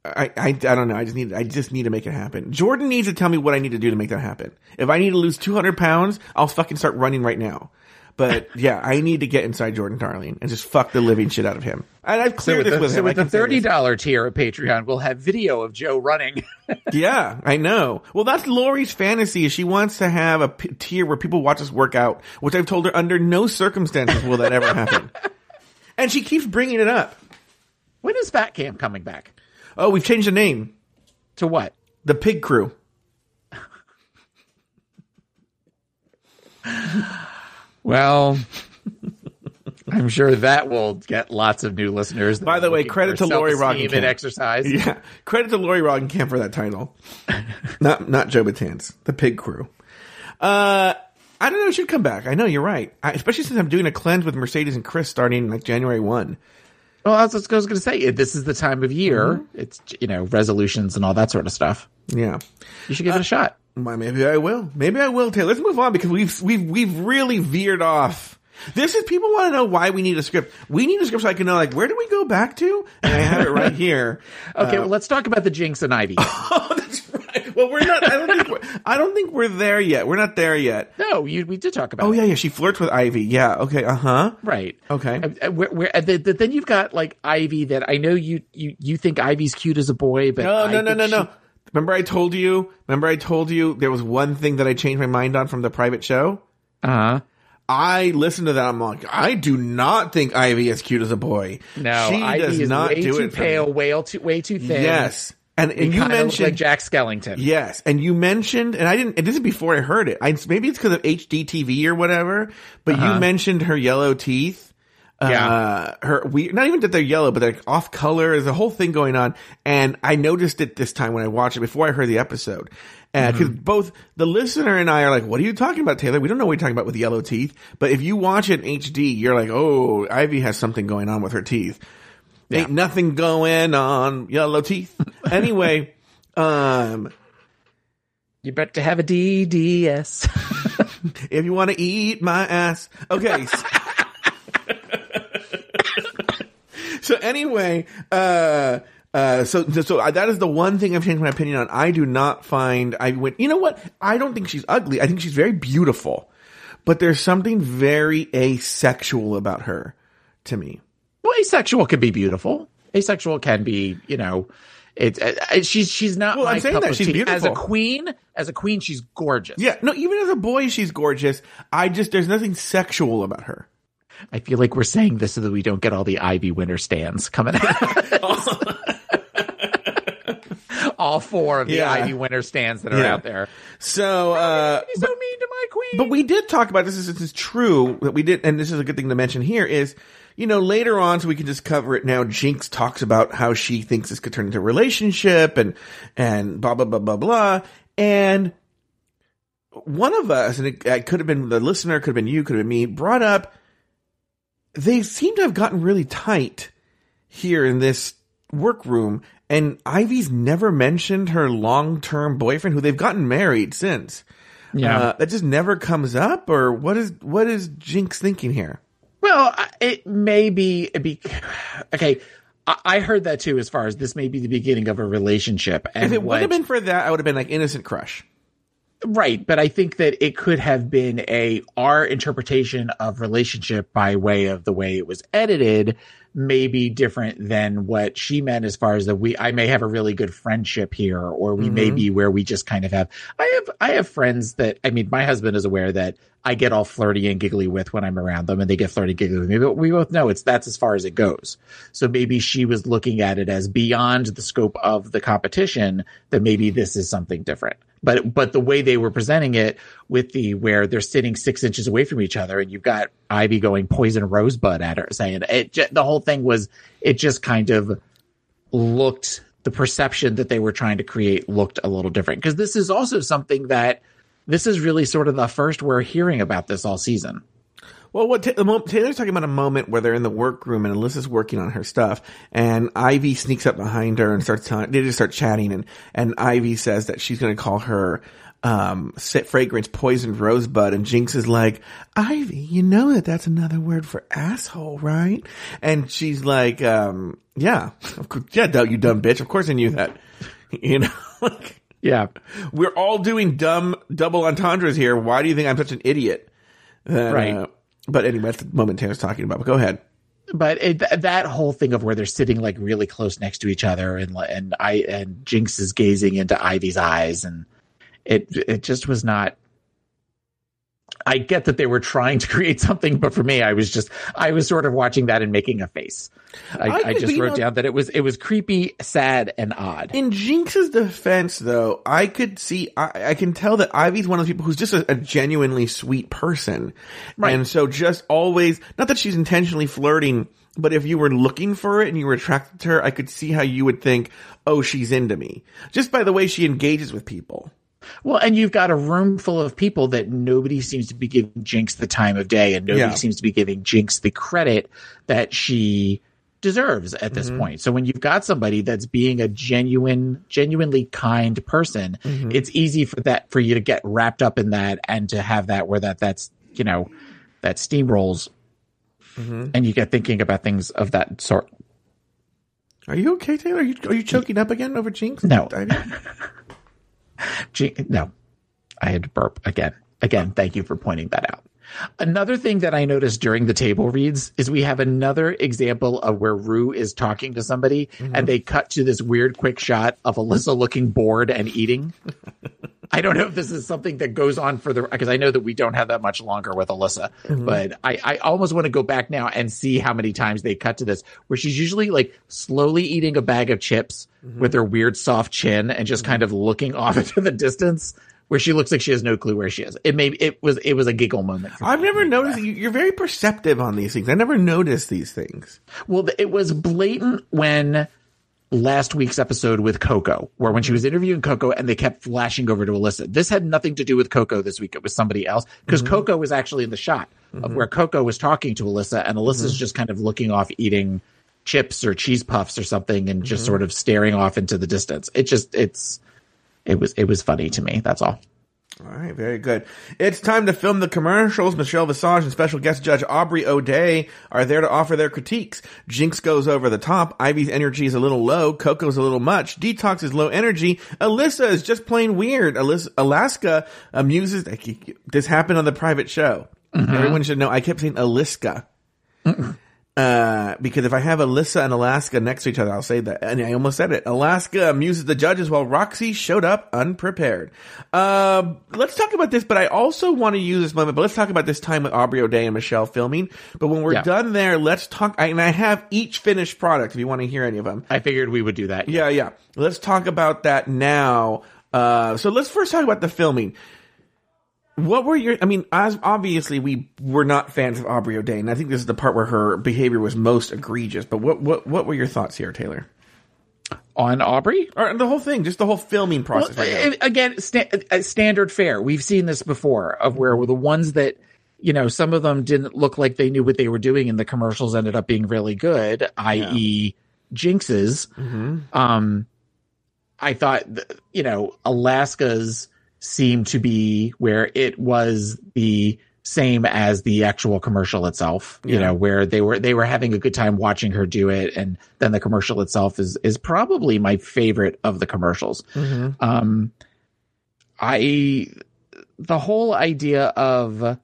I, I, I don't know. I just need, I just need to make it happen. Jordan needs to tell me what I need to do to make that happen. If I need to lose 200 pounds, I'll fucking start running right now. But yeah, I need to get inside Jordan Darling and just fuck the living shit out of him. And I've So cleared with this the, with so him. I with the thirty dollar tier of Patreon, we'll have video of Joe running. Yeah, I know. Well, that's Lori's fantasy. She wants to have a p- tier where people watch us work out, which I've told her under no circumstances will that ever happen. and she keeps bringing it up. when is Fat Camp coming back? Oh, we've changed the name. To what? The Pig Crew. Well, I'm sure that will get lots of new listeners. By the way, credit to Lori Roggenkamp. exercise. Yeah, credit to Lori Roggenkamp for that title. not not Joe Batanz, the Pig Crew. Uh, I don't know. It should come back. I know you're right. I, especially since I'm doing a cleanse with Mercedes and Chris starting like January one. Well, I was, I was going to say this is the time of year. Mm-hmm. It's you know resolutions and all that sort of stuff. Yeah. You should give it a shot. Well, maybe I will. Maybe I will. Taylor. Let's move on because we've we've we've really veered off. This is people want to know why we need a script. We need a script so I can know like where do we go back to, and I have it right here. Okay, well, let's talk about the Jinkx and Ivy. Well, we're not. I don't think. We're, I don't think we're there yet. We're not there yet. no, you, we did talk about. Oh it. yeah, yeah. She flirts with Ivy. Yeah. Okay. Uh huh. Right. Okay. Uh, uh, uh, the, the, then you've got like Ivy that I know you you you think Ivy's cute as a boy, but No, I no, no, no, she- no. Remember I told you. Remember I told you there was one thing that I changed my mind on from the private show. Uh-huh. I listen to that. I'm like, I do not think Ivy is cute as a boy. No, she Ivy does is not way do too it. pale, way too way too thin. Yes, and, and You you kinda look mentioned like Jack Skellington. Yes, and you mentioned, and I didn't. And this is before I heard it. I maybe it's because of HD TV or whatever. But you mentioned her yellow teeth. Uh-huh. Yeah. Uh, her we not even that they're yellow, but they're off color. There's a whole thing going on, and I noticed it this time when I watched it before I heard the episode. Because Mm-hmm. both the listener and I are like, "What are you talking about, Taylor? We don't know what you're talking about with yellow teeth." But if you watch it in HD, you're like, "Oh, Ivy has something going on with her teeth." Ain't nothing going on, yellow teeth. anyway, um, You better have a DDS. if you want to eat my ass. Okay. so- so anyway, uh, uh, so, so I- that is the one thing I've changed my opinion on. I do not find, I went, you know what? I don't think she's ugly. I think she's very beautiful, but there's something very asexual about her to me. Well, asexual can be beautiful. Asexual can be, you know, it's uh, she's she's not. Well, I'm saying that she's tea. As a queen, as a queen, she's gorgeous. Yeah. No, even as a boy, she's gorgeous. I just, there's nothing sexual about her. I feel like we're saying this so that we don't get all the Ivy winner stands coming out. all four of the Yeah. Ivy winner stands that are Yeah. out there. So, uh, so mean to my queen. But we did talk about this. This is true that we did, and this is a good thing to mention here. Is you know later on, so we can just cover it now. Jinkx talks about how she thinks this could turn into a relationship, and and blah blah blah blah blah. And one of us, and it, it could have been the listener, could have been you, could have been me, brought up. They seem to have gotten really tight here in this workroom, and Ivy's never mentioned her long term boyfriend, who they've gotten married since. Yeah. Uh, that just never comes up, or what is what is Jinkx thinking here? Well, it may be, be okay. I, I heard that too. As far as this may be the beginning of a relationship, and If it would have been for that, I would have been like innocent crush. right, but I think that it could have been a our interpretation of relationship by way of the way it was edited, may be different than what she meant. As far as that, we I may have a really good friendship here, or we may mm-hmm. be where we just kind of have. I have I have friends that I mean, my husband is aware that I get all flirty and giggly with when I'm around them, and they get flirty giggly with me. But we both know it's that's as far as it goes. So maybe she was looking at it as beyond the scope of the competition. That maybe this is something different. But but the way they were presenting it with the where they're sitting six inches away from each other, and you've got Ivy going poison rosebud at her, saying it. ju- The whole thing was it just kind of looked the perception that they were trying to create looked a little different because this is also something that this is really sort of the first we're hearing about this all season. Well, what Ta- the mo- Taylor's talking about a moment where they're in the workroom and Alyssa's working on her stuff, and Ivy sneaks up behind her and starts telling. They just start chatting, and and Ivy says that she's going to call her um fragrance poisoned rosebud, and Jinkx is like, Ivy, you know that that's another word for asshole, right? And she's like, um, yeah, of course, yeah, you dumb bitch. Of course I knew that. You know, like, Yeah. we're all doing dumb double entendres here. Why do you think I'm such an idiot? That, Right. uh, but anyway, the moment Taylor's talking about. But go ahead. But it, th- that whole thing of where they're sitting like really close next to each other and and I and Jinkx is gazing into Ivy's eyes and it it just was not I get that they were trying to create something, but for me, I was just I was sort of watching that and making a face. I, I I, just wrote know- down that it was it was creepy, sad, and odd. In Jinkx's defense, though, I could see, I, I can tell that Ivy's one of the people who's just a, a genuinely sweet person. Right. And so just always, not that she's intentionally flirting, but if you were looking for it and you were attracted to her, I could see how you would think, oh, she's into me. Just by the way she engages with people. Well, and you've got a room full of people that nobody seems to be giving Jinkx the time of day, and nobody Yeah. seems to be giving Jinkx the credit that she deserves at this mm-hmm. point. So when you've got somebody that's being a genuine, genuinely kind person, mm-hmm. it's easy for that for you to get wrapped up in that and to have that where that that's you know that steamrolls, mm-hmm. and you get thinking about things of that sort. Are you okay, Taylor? Are you, are you choking up again over Jinkx? No. No, I had to burp again. Again, thank you for pointing that out. Another thing that I noticed during the table reads is we have another example of where Ru is talking to somebody and mm-hmm. they cut to this weird quick shot of Alyssa looking bored and eating. I don't know if this is something that goes on for the because I know that we don't have that much longer with Alyssa, mm-hmm. but I, I almost want to go back now and see how many times they cut to this where she's usually like slowly eating a bag of chips mm-hmm. with her weird soft chin and just kind of looking off into the distance where she looks like she has no clue where she is. It may it was it was a giggle moment. I've never noticed. You, you're very perceptive on these things. I never noticed these things. Well, it was blatant when last week's episode with Coco, where when she was interviewing Coco and they kept flashing over to Alyssa. This had nothing to do with Coco this week. It was somebody else because mm-hmm. Coco was actually in the shot of mm-hmm. where Coco was talking to Alyssa and Alyssa's mm-hmm. just kind of looking off eating chips or cheese puffs or something and just sort of staring off into the distance. It just, it's, it was, it was funny to me. That's all. All right, very good. It's time to film the commercials. Michelle Visage and special guest judge Aubrey O'Day are there to offer their critiques. Jinkx goes over the top. Ivy's energy is a little low. Coco's a little much. Detox is low energy. Alyssa is just plain weird. Alyssa, Alaska amuses. This happened on the private show. Mm-hmm. Everyone should know. I kept saying Aliska. Uh, because if I have Alyssa and Alaska next to each other, I'll say that. And I almost said it. Alaska amuses the judges while Roxxxy showed up unprepared. Um, let's talk about this, but I also want to use this moment, but let's talk about this time with Aubrey O'Day and Michelle filming. But when we're Yeah. done there, let's talk, I, and I have each finished product if you want to hear any of them. I figured we would do that. Yeah, yeah. Let's talk about that now. Uh, so let's first talk about the filming. What were your? I mean, as obviously we were not fans of Aubrey O'Day, and I think this is the part where her behavior was most egregious. But what what what were your thoughts here, Taylor? On Aubrey? Or the whole thing, just the whole filming process. Well, right now. again, sta- uh, standard fare. We've seen this before of where the ones that, you know, some of them didn't look like they knew what they were doing and the commercials ended up being really good, i.e. Jinkx's. Um, I thought, you know, Alaska's seemed to be where it was the same as the actual commercial itself, you Yeah. know, where they were, they were having a good time watching her do it. And then the commercial itself is, is probably my favorite of the commercials. Um, I, the whole idea of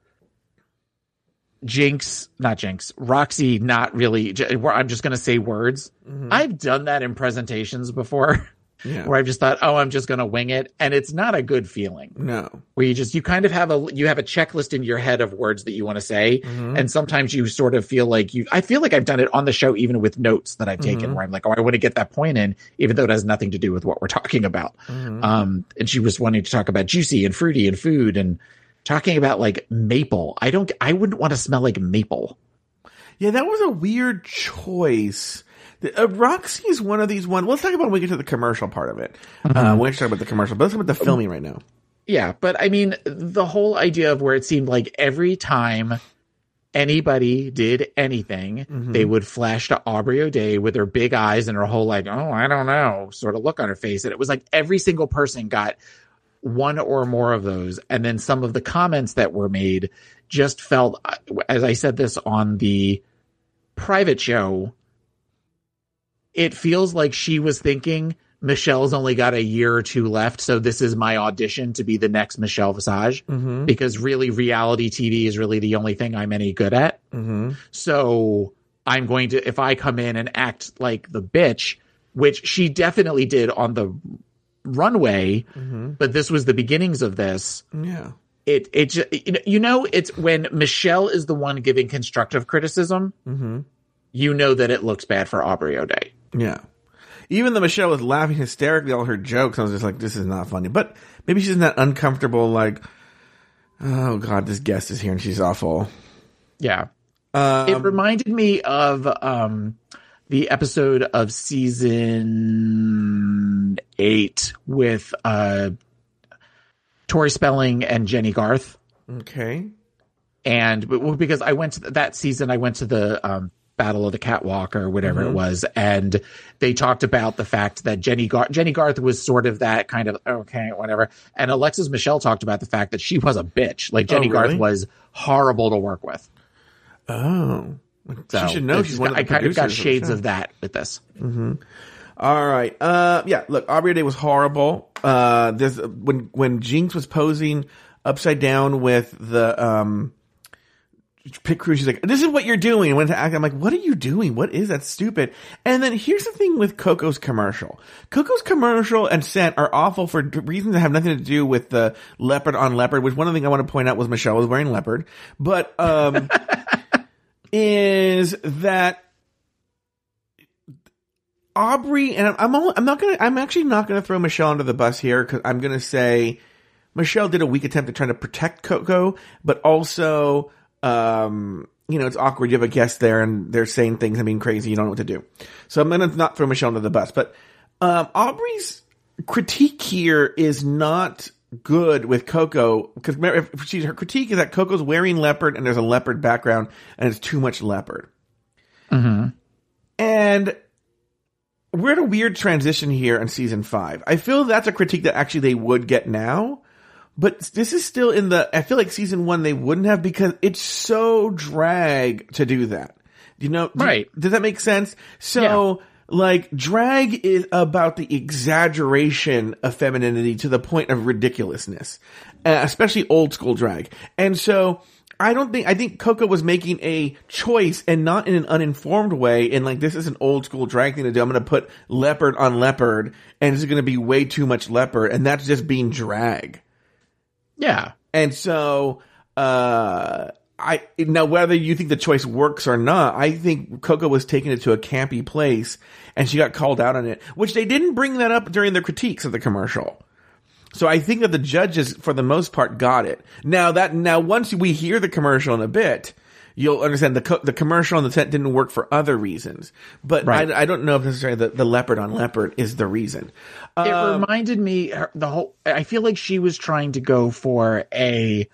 Jinkx, not Jinkx, Roxxxy, not really, I'm just going to say words. I've done that in presentations before Yeah. where I've just thought, oh, I'm just going to wing it. And it's not a good feeling No. where you just, you kind of have a, you have a checklist in your head of words that you want to say. Mm-hmm. And sometimes you sort of feel like you, I feel like I've done it on the show, even with notes that I've taken mm-hmm. where I'm like, oh, I want to get that point in, even though it has nothing to do with what we're talking about. Mm-hmm. Um, and she was wanting to talk about juicy and fruity and food and talking about like maple. I don't, I wouldn't want to smell like maple. Yeah, that was a weird choice. Uh, Roxxxy is one of these one. Let's talk about when we get to the commercial part of it. Uh, we're going to talk about the commercial, but let's talk about the filming right now. Yeah, but I mean, the whole idea of where it seemed like every time anybody did anything, they would flash to Aubrey O'Day with her big eyes and her whole like, oh, I don't know, sort of look on her face. And it was like every single person got one or more of those. And then some of the comments that were made just felt, as I said this on the private show, it feels like she was thinking Michelle's only got a year or two left, so this is my audition to be the next Michelle Visage. Mm-hmm. Because really, reality TV is really the only thing I'm any good at. Mm-hmm. So I'm going to, if I come in and act like the bitch, which she definitely did on the runway, but this was the beginnings of this. Yeah. It, it, ju- you know- you know, it's when Michelle is the one giving constructive criticism, Mm-hmm. you know that it looks bad for Aubrey O'Day. Yeah. Even though Michelle was laughing hysterically at all her jokes, I was just like, this is not funny. But maybe she's not uncomfortable, like, oh God, this guest is here and she's awful. Yeah. Um, it reminded me of um the episode of season eight with uh Tori Spelling and Jennie Garth. okay. And because I went to that season, I went to the um Battle of the Catwalk or whatever it was, and they talked about the fact that Jennie Garth Jennie Garth was sort of that kind of okay, whatever. And Alexis Michelle talked about the fact that she was a bitch. Like Jennie really? Garth was horrible to work with. Oh. So she should know she's one of the I kind of got producers of shades of that with this. All right. Uh, yeah. Look, Aubrey Day was horrible. Uh, there's when when Jinkx was posing upside down with the um, pit crew. She's like, "This is what you're doing." And went to act. I'm like, "What are you doing? What is that stupid?" And then here's the thing with Coco's commercial. Coco's commercial and scent are awful for reasons that have nothing to do with the leopard on leopard. Which one of the things I want to point out was Michelle was wearing leopard, but um, is that Aubrey and I'm I'm, I'm not gonna I'm actually not gonna throw Michelle under the bus here because I'm gonna say Michelle did a weak attempt at trying to protect Coco, but also um you know it's awkward. You have a guest there and they're saying things and being crazy. You don't know what to do. So I'm gonna not throw Michelle under the bus, but um Aubrey's critique here is not good with Coco because she's her critique is that Coco's wearing leopard and there's a leopard background and it's too much leopard. And we're at a weird transition here in season five. I feel that's a critique that actually they would get now, but this is still in the. I feel like season one they wouldn't have because it's so drag to do that. You know, do- Right. Does that make sense? So. Like drag is about the exaggeration of femininity to the point of ridiculousness, uh, especially old school drag. And so I don't think I think Coco was making a choice and not in an uninformed way. And like this is an old school drag thing to do. I'm going to put leopard on leopard, and it's going to be way too much leopard, and that's just being drag. Yeah. And so, uh, I now whether you think the choice works or not, I think Coco was taking it to a campy place, and she got called out on it, which they didn't bring that up during the critiques of the commercial. So I think that the judges, for the most part, got it. Now that now once we hear the commercial in a bit, you'll understand the co- the commercial and the set didn't work for other reasons. But Right. I, I don't know if necessarily the, the leopard on leopard is the reason. It Um, reminded me the whole. I feel like she was trying to go for a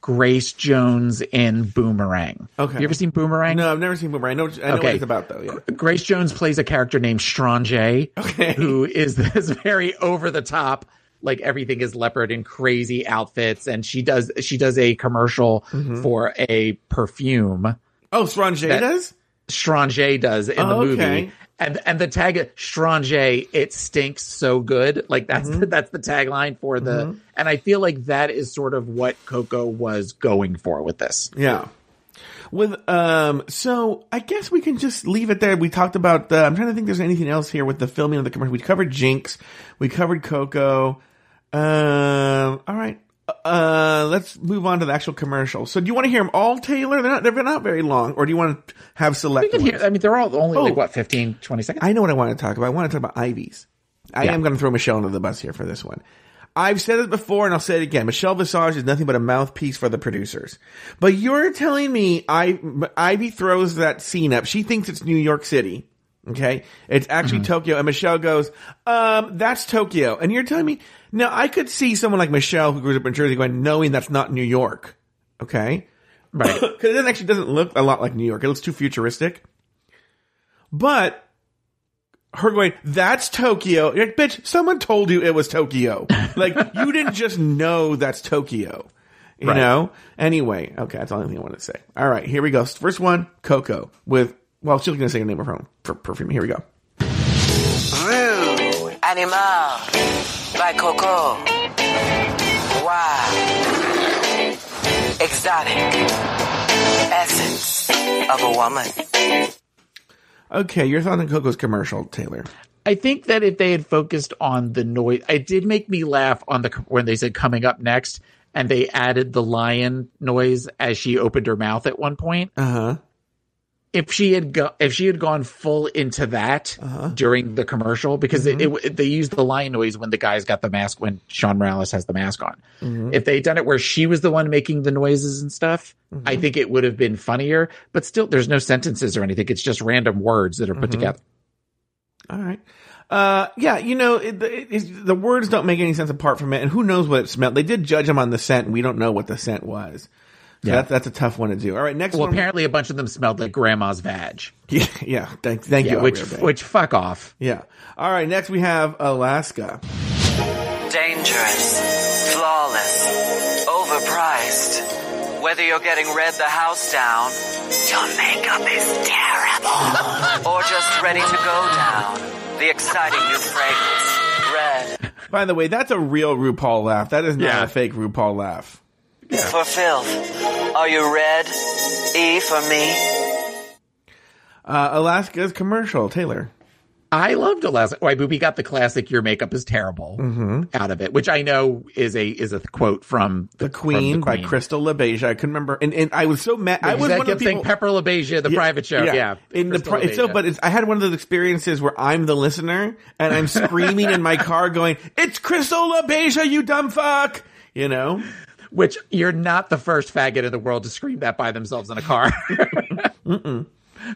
Grace Jones in Boomerang. Okay. you ever seen Boomerang? No, I've never seen Boomerang. I know, I know what it's about though. Yeah. Grace Jones plays a character named Strange, Okay. who is this very over the top, like everything is leopard and crazy outfits, and she does she does a commercial Mm-hmm. for a perfume. Oh, Strange does. Strange does in the Oh, movie. okay. And and the tag Strange, it stinks so good. Like that's Mm-hmm. the, that's the tagline for the. And I feel like that is sort of what Coco was going for with this. Yeah. With um, so I guess we can just leave it there. We talked about the. I'm trying to think. There's anything else here with the filming of the commercial. We covered Jinkx. We covered Coco. Um. All right. Uh, let's move on to the actual commercial. So, do you want to hear them all, Taylor? They're not. They're not very long. Or do you want to have select? You can ones? hear, I mean, they're all only Oh. like what 15, 20 seconds. I know what I want to talk about. I want to talk about Ivy's. I Yeah. am going to throw Michelle under the bus here for this one. I've said it before and I'll say it again. Michelle Visage is nothing but a mouthpiece for the producers. But you're telling me I, Ivy throws that scene up. She thinks it's New York City. Okay. It's actually Tokyo. And Michelle goes, um, that's Tokyo. And you're telling me, now I could see someone like Michelle who grew up in Jersey going, knowing that's not New York. Okay. right. Because it actually doesn't look a lot like New York. It looks too futuristic. But her going, that's Tokyo. You're like, bitch, someone told you it was Tokyo. like, you didn't just know that's Tokyo. You Right. know? Anyway, okay, that's the only thing I wanted to say. All right, here we go. First one, Coco with, well, she's going to say her name of her own per- perfume. Here we go. Rude Animal by Coco. Wow. Exotic. Essence of a woman. Okay, your thought on Coco's commercial, Taylor. I think that if they had focused on the noise, it did make me laugh on the when they said coming up next, and they added the lion noise as she opened her mouth at one point. Uh huh. If she had go, if she had gone full into that Uh-huh. during the commercial, because Mm-hmm. it, it, they used the lion noise when the guy's got the mask when Sean Morales has the mask on. Mm-hmm. If they'd done it where she was the one making the noises and stuff, I Mm-hmm. think it would have been funnier. But still, there's no sentences or anything. It's just random words that are Mm-hmm. put together. All right. Uh, yeah, you know, it, it, the words don't make any sense apart from it, and who knows what it smelled. They did judge him on the scent, and we don't know what the scent was. So Yeah. that, that's a tough one to do. All right, next Well, one. apparently a bunch of them smelled like grandma's vag. Yeah, yeah. Thank, thank Yeah, you. which Aubrey. which fuck off. yeah. All right, next we have Alaska. Dangerous. Flawless. Overpriced. Whether you're getting Red the house down, your makeup is terrible, or just ready to go down, the exciting new fragrance, Red. By the way, that's a real RuPaul laugh. That is not Yeah. a fake RuPaul laugh. For filth. Are you red? E for me? Uh, Alaska's commercial, Taylor. I loved Alaska. White Booby got the classic "Your makeup is terrible" out of it, which I know is a is a quote from The from Queen The by Crystal LaBeija. I couldn't remember, and, and I was so mad. I was that one of the kept saying people. Pepper LaBeija, the private show. Yeah, In the Crystal pri- so, but it's, I had one of those experiences where I'm the listener and I'm screaming in my car, going, "It's Crystal LaBeija, you dumb fuck!" You know. Which you're not the first faggot in the world to scream that by themselves in a car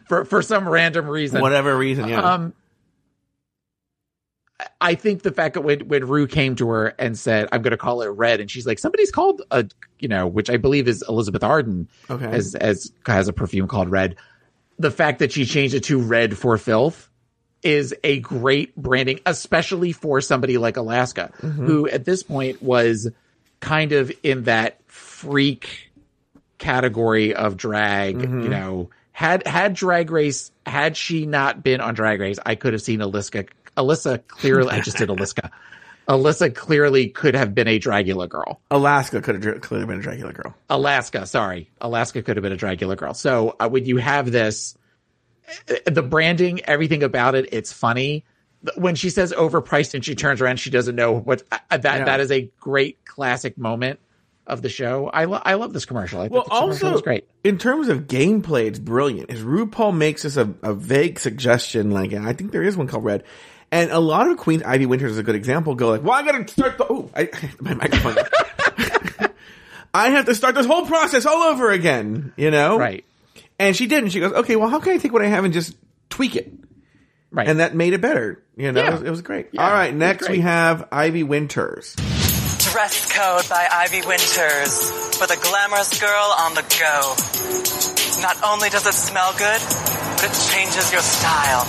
for for some random reason. whatever reason. Yeah. Um, I think the fact that when when Ru came to her and said, "I'm going to call it red," and she's like, "Somebody's called a, you know," which I believe is Elizabeth Arden, Okay. as as has a perfume called red. The fact that she changed it to red for filth is a great branding, especially for somebody like Alaska, who at this point was kind of in that freak category of drag, you know, had had drag race had she not been on drag race, I could have seen Alyssa Alyssa clearly I just did Alyssa. Alyssa clearly could have been a Dragula girl. Alaska could have clearly been a Dragula girl. Alaska, sorry. Alaska could have been a Dragula girl. So uh, when you have this, uh, the branding, everything about it, it's funny. When she says overpriced and she turns around, she doesn't know what uh, that. Yeah. That is a great classic moment of the show. I lo- I love this commercial. I think Well, also great. in terms of gameplay, it's brilliant. Is RuPaul makes us a, a vague suggestion, like I think there is one called Red, and a lot of Queens Ivy Winters is a good example. Go like, well, I got to start the. Oh, I, my microphone. I have to start this whole process all over again. You know, Right, And she did, and she goes, okay, well, how can I take what I have and just tweak it? Right. And that made it better. You know, Yeah. it, was, it was great. Yeah, all right, next we have Ivy Winters. Dress code by Ivy Winters for the glamorous girl on the go. Not only does it smell good, but it changes your style.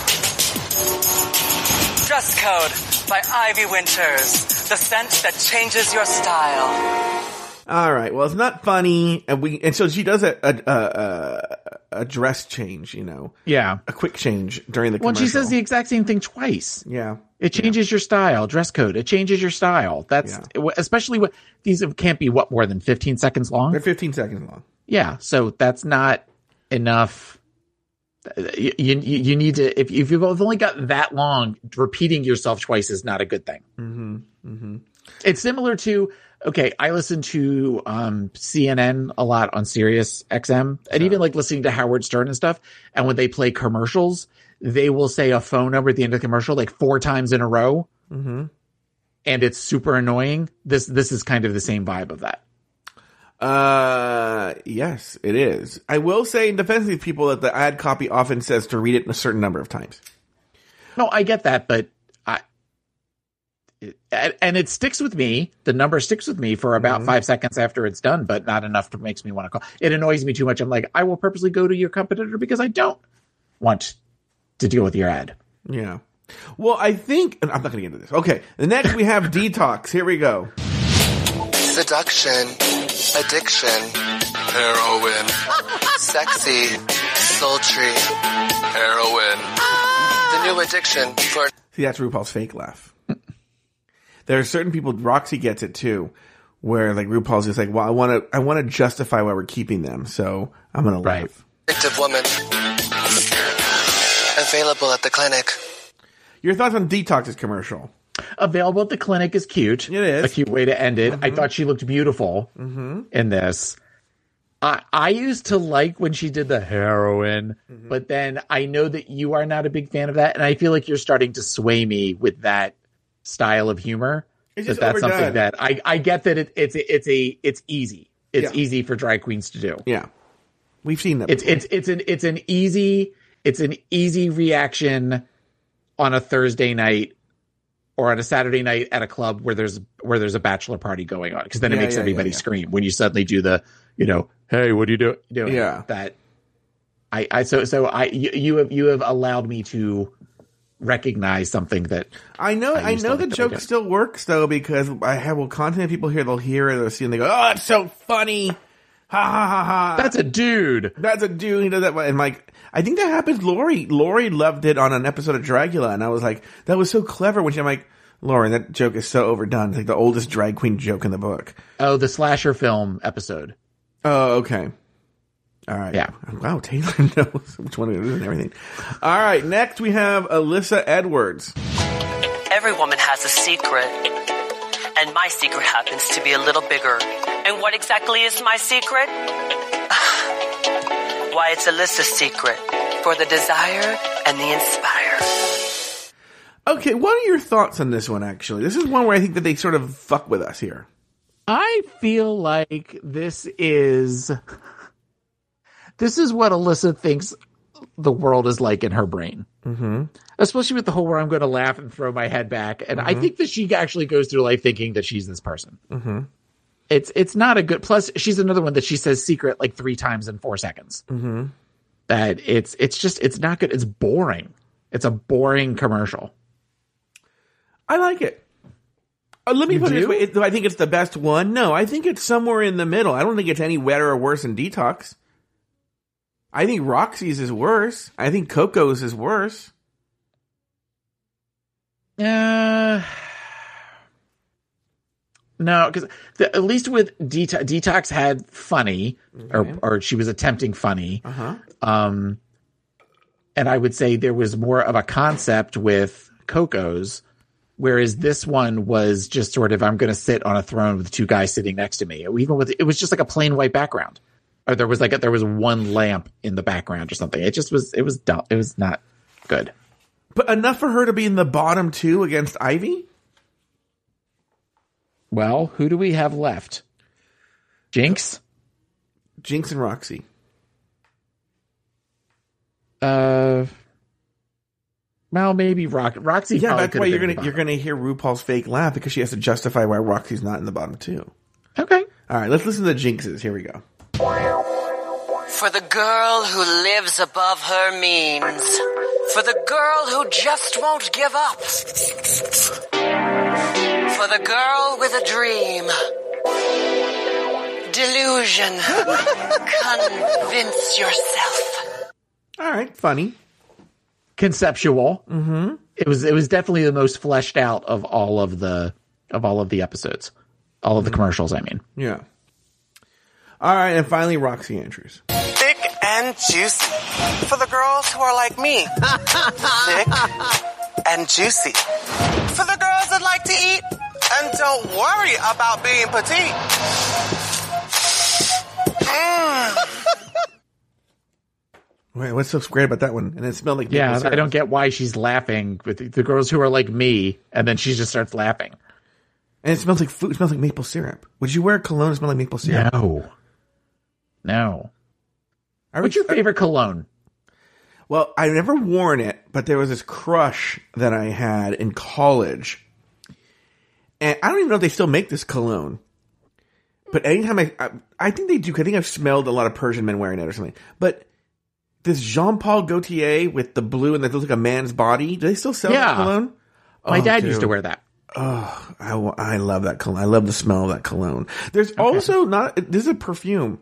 Dress code by Ivy Winters, the scent that changes your style. All right. Well, it's not funny, and we and so she does a a, a, a dress change. You know, yeah. a quick change during the. When she says the exact same thing twice, yeah, it changes your style. Dress code, it changes your style. That's especially what these can't be what more than fifteen seconds long. they're 15 seconds long. Yeah, so that's not enough. You, you, you need to, if, if you've only got that long, repeating yourself twice is not a good thing. Mm-hmm. Mm-hmm. It's similar to, okay, I listen to um, CNN a lot on Sirius XM and even like listening to Howard Stern and stuff. And when they play commercials, they will say a phone number at the end of the commercial like four times in a row. Mm-hmm. And it's super annoying. This, this is kind of the same vibe of that. Uh, yes, it is. I will say in defense of these people that the ad copy often says to read it a certain number of times. No, I get that, but I and and it sticks with me. The number sticks with me for about mm-hmm. five seconds after it's done, but not enough to makes me want to call. It annoys me too much. I'm like, I will purposely go to your competitor because I don't want to deal with your ad. Yeah. Well, I think I'm not going to get into this. Okay. The next we have detox. Here we go. Seduction, addiction, heroin, sexy, sultry, heroin. The new addiction for See, that's RuPaul's fake laugh. There are certain people. Roxxxy gets it too, where like RuPaul's just like, well, I want to, I want to justify why we're keeping them, so I'm going to Right. laugh. addictive woman. Available at the clinic. Your thoughts on Detox's commercial? Available at the clinic is cute. It is. a cute way to end it. I mm-hmm. thought she looked beautiful mm-hmm. in this. I I used to like when she did the heroin, mm-hmm. but then I know that you are not a big fan of that, and I feel like you're starting to sway me with that style of humor. It's That that's overdone. something that I I get that it, it's it's a it's easy. It's Yeah. easy for drag queens to do. Yeah, we've seen that. It's it's it's an it's an easy it's an easy reaction on a Thursday night or on a Saturday night at a club where there's where there's a bachelor party going on because then it makes yeah, everybody yeah, yeah. scream when you suddenly do the you know hey what do you do doing Yeah. that I I so so I you, you have you have allowed me to recognize something that I know, I, to know the joke still works though because I have well content people hear they'll hear it they'll see and they go, oh, it's so funny, ha ha ha ha. that's a dude That's a dude. He does that. And like, I think that happens. Lori, Lori loved it on an episode of Dragula, and I was like, that was so clever. When she, I'm like, Lauren, that joke is so overdone. It's like the oldest drag queen joke in the book. Oh, the slasher film episode. Oh, okay. All right. Yeah. Wow, Taylor knows which one it is and everything. All right. Next, we have Alyssa Edwards. Every woman has a secret. And my secret happens to be a little bigger. And what exactly is my secret? Why, it's Alyssa's secret for the desired and the inspired. Okay, what are your thoughts on this one? Actually, this is one where I think that they sort of fuck with us here. I feel like this is this is what Alyssa thinks the world is like in her brain. Mm-hmm. Especially with the whole where I'm going to laugh and throw my head back, and I think that she actually goes through life thinking that she's this person. Mm-hmm. It's it's not a good. Plus, she's another one that she says secret like three times in four seconds. Mm-hmm. That it's it's just it's not good. It's boring. It's a boring commercial. I like it. Uh, let me You put it this way: it, I think it's the best one? No, I think it's somewhere in the middle. I don't think it's any better or worse than Detox. I think Roxxxy's is worse. I think Coco's is worse. Uh, no, because at least with Detox, Detox had funny, or or she was attempting funny. Uh huh. Um, and I would say there was more of a concept with Coco's, whereas this one was just sort of I'm going to sit on a throne with two guys sitting next to me. Even with it was just like a plain white background, or there was like a, there was one lamp in the background or something. It just was it was dumb. It was not good. But enough for her to be in the bottom two against Ivy. Well, who do we have left? Jinkx. Jinkx and Roxxxy. Uh, well, maybe Rock Roxxxy. Yeah, that's why you're gonna you're gonna hear RuPaul's fake laugh because she has to justify why Roxxxy's not in the bottom two. Okay. All right, let's listen to the Jinkx's. Here we go. For the girl who lives above her means. For the girl who just won't give up. For the girl with a dream. Delusion. Convince yourself. All right, funny. Conceptual. Mm-hmm. It was. It was definitely the most fleshed out of all of the of all of the episodes, all of the commercials. I mean, Yeah. All right, and finally Roxxxy Andrews. Thick and juicy. For the girls who are like me. Thick and juicy. For the girls that like to eat and don't worry about being petite. Mm. Wait, what's so great about that one? And it smelled like yeah, syrup. I don't get why she's laughing with the, the girls who are like me, and then she just starts laughing. And it smells like food. It smells like maple syrup. Would you wear cologne that smelled like maple syrup? No, no. I What's your favorite cologne? Well, I never worn it, but there was this crush that I had in college, and I don't even know if they still make this cologne. But anytime I, I, I think they do. I think I've smelled a lot of Persian men wearing it or something. But this Jean Paul Gaultier with the blue and that looks like a man's body. Do they still sell Yeah. that cologne? My Oh, dad used to wear that. I, I love that cologne. I love the smell of that cologne. There's also not. This is a perfume.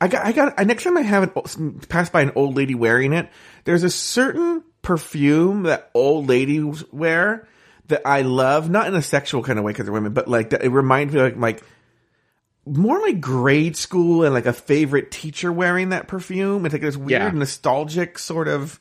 I got. I got. Next time I have an pass by an old lady wearing it, there's a certain perfume that old ladies wear that I love. Not in a sexual kind of way because they're women, but like that. It reminds me of like like more like grade school and like a favorite teacher wearing that perfume. It's like this weird Yeah. nostalgic sort of.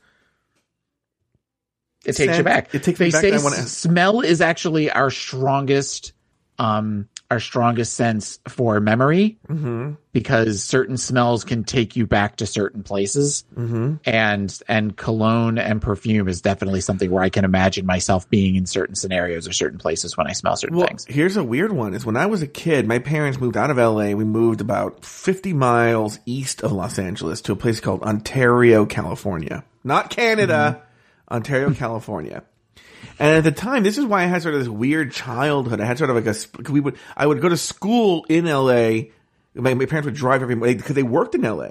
It takes you back. It takes they me back say I wanna- smell is actually our strongest, um, our strongest sense for memory Mm-hmm. because certain smells can take you back to certain places. Mm-hmm. And, and cologne and perfume is definitely something where I can imagine myself being in certain scenarios or certain places when I smell certain Well, things. here's a weird one: is when I was a kid, my parents moved out of LA. We moved about 50 miles east of Los Angeles to a place called Ontario, California, not Canada, Ontario, California. And at the time, this is why I had sort of this weird childhood. I had sort of like a we would I would go to school in LA. My, my parents would drive every morning because they worked in LA,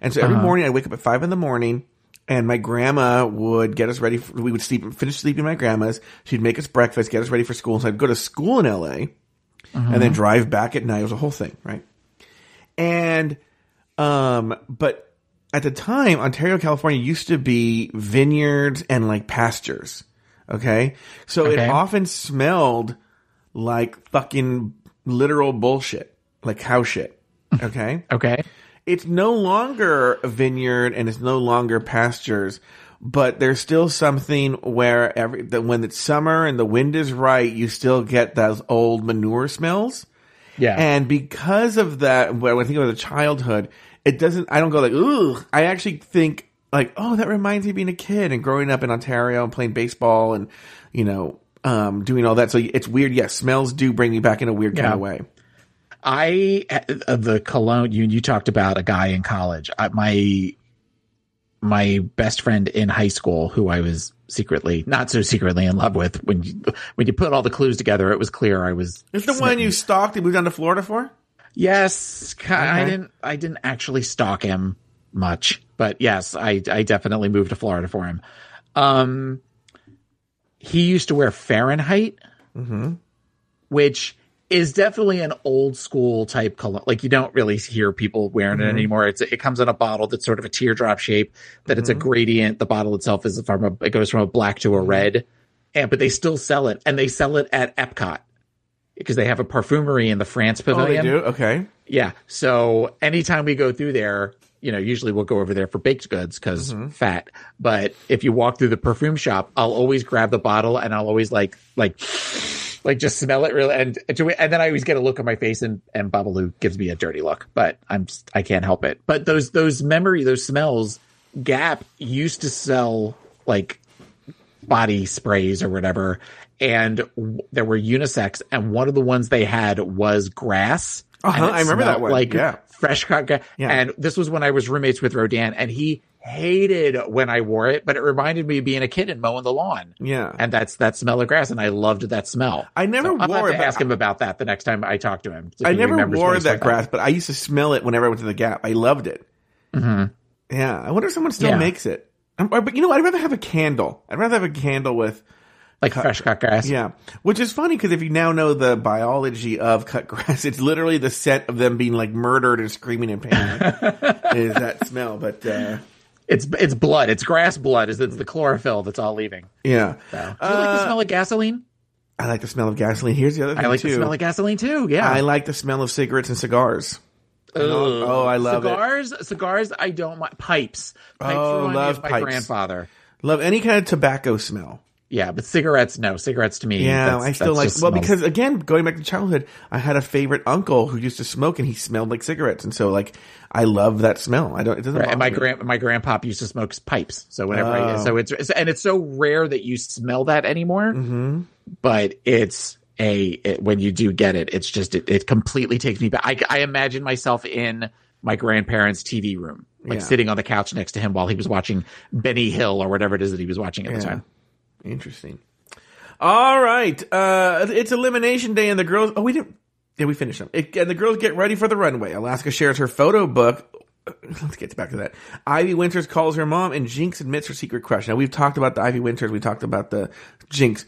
and so every morning I'd wake up at five in the morning. And my grandma would get us ready. For, we would sleep, finish sleeping at my grandma's. She'd make us breakfast, get us ready for school. So I'd go to school in LA, and then drive back at night. It was a whole thing, right? And, um, but at the time, Ontario, California used to be vineyards and like pastures. Okay. So Okay. it often smelled like fucking literal bullshit, like cow shit. Okay. Okay. it's no longer a vineyard and it's no longer pastures, but there's still something where every when it's summer and the wind is right, you still get those old manure smells. Yeah. And because of that, when I think of the childhood, it doesn't. I don't go like, ooh. I actually think like, oh, that reminds me of being a kid and growing up in Ontario and playing baseball and you know um, doing all that. So it's weird. Yes, smells do bring you back in a weird kind of way. I uh, the cologne you you talked about a guy in college. I, my my best friend in high school, who I was secretly not so secretly in love with, when you when you put all the clues together, it was clear I was. It's the one you stalked and moved down to Florida for. Yes, ki- I didn't. I didn't actually stalk him much, but yes, I I definitely moved to Florida for him. Um, he used to wear Fahrenheit, mm-hmm. which is definitely an old school type cologne. Like you don't really hear people wearing it mm-hmm. anymore. It's it comes in a bottle that's sort of a teardrop shape. That it's a mm-hmm. gradient. The bottle itself is from a it goes from a black to a red, and but they still sell it, and they sell it at Epcot because they have a perfumery in the France Oh, they pavilion. do. Okay. Yeah. So anytime we go through there, you know, usually we'll go over there for baked goods because fat. But if you walk through the perfume shop, I'll always grab the bottle and I'll always like, like, like just smell it really. And, and then I always get a look on my face and, and Babalu gives me a dirty look, but I'm, just, I can't help it. But those, those memory, those smells, Gap used to sell like body sprays or whatever. And w- there were unisex, and one of the ones they had was grass. Uh-huh, I remember that one, Like yeah. Fresh cut grass. Yeah. And this was when I was roommates with Rodan, and he hated when I wore it, but it reminded me of being a kid and mowing the lawn. Yeah. And that's that smell of grass, and I loved that smell. I never So I'm wore to but ask him about that the next time I talk to him. I never wore that grass, but I used to smell it whenever I went to the Gap. I loved it. Mhm. Yeah, I wonder if someone still Yeah. makes it. Um, or- But you know. I'd rather have a candle. I'd rather have a candle with Like fresh cut grass. yeah, which is funny because if you now know the biology of cut grass, it's literally the scent of them being like murdered and screaming in pain is that smell. But uh, It's it's blood. It's grass blood. Is it's the chlorophyll that's all leaving. yeah, So. Do you like the smell of gasoline? I like the smell of gasoline. Here's the other thing I like too. the smell of gasoline too. Yeah. I like the smell of cigarettes and cigars. Oh, I love it. cigars. Cigars. I don't mind. Pipes. Pipes Oh, love my pipes. grandfather. Love any kind of tobacco smell. Yeah, but cigarettes. No, cigarettes to me. Yeah, I still like. Well, smells- because again, going back to childhood, I had a favorite uncle who used to smoke, and he smelled like cigarettes, and so like I love that smell. I don't. It doesn't. Right, and my grand my grandpop used to smoke pipes. So whenever I, Oh. so it's and it's so rare that you smell that anymore. Mhm. But it's a it, when you do get it, it's just it, it completely takes me back. I, I imagine myself in my grandparents' TV room, like Yeah. sitting on the couch next to him while he was watching Benny Hill or whatever it is that he was watching at the time. Interesting. All right, uh, it's elimination day, and the girls. Oh, we didn't. Yeah, we finished them. It, and the girls get ready for the runway. Alaska shares her photo book. Let's get back to that. Ivy Winters calls her mom, and Jinkx admits her secret crush. Now we've talked about the Ivy Winters. We talked about the Jinkx.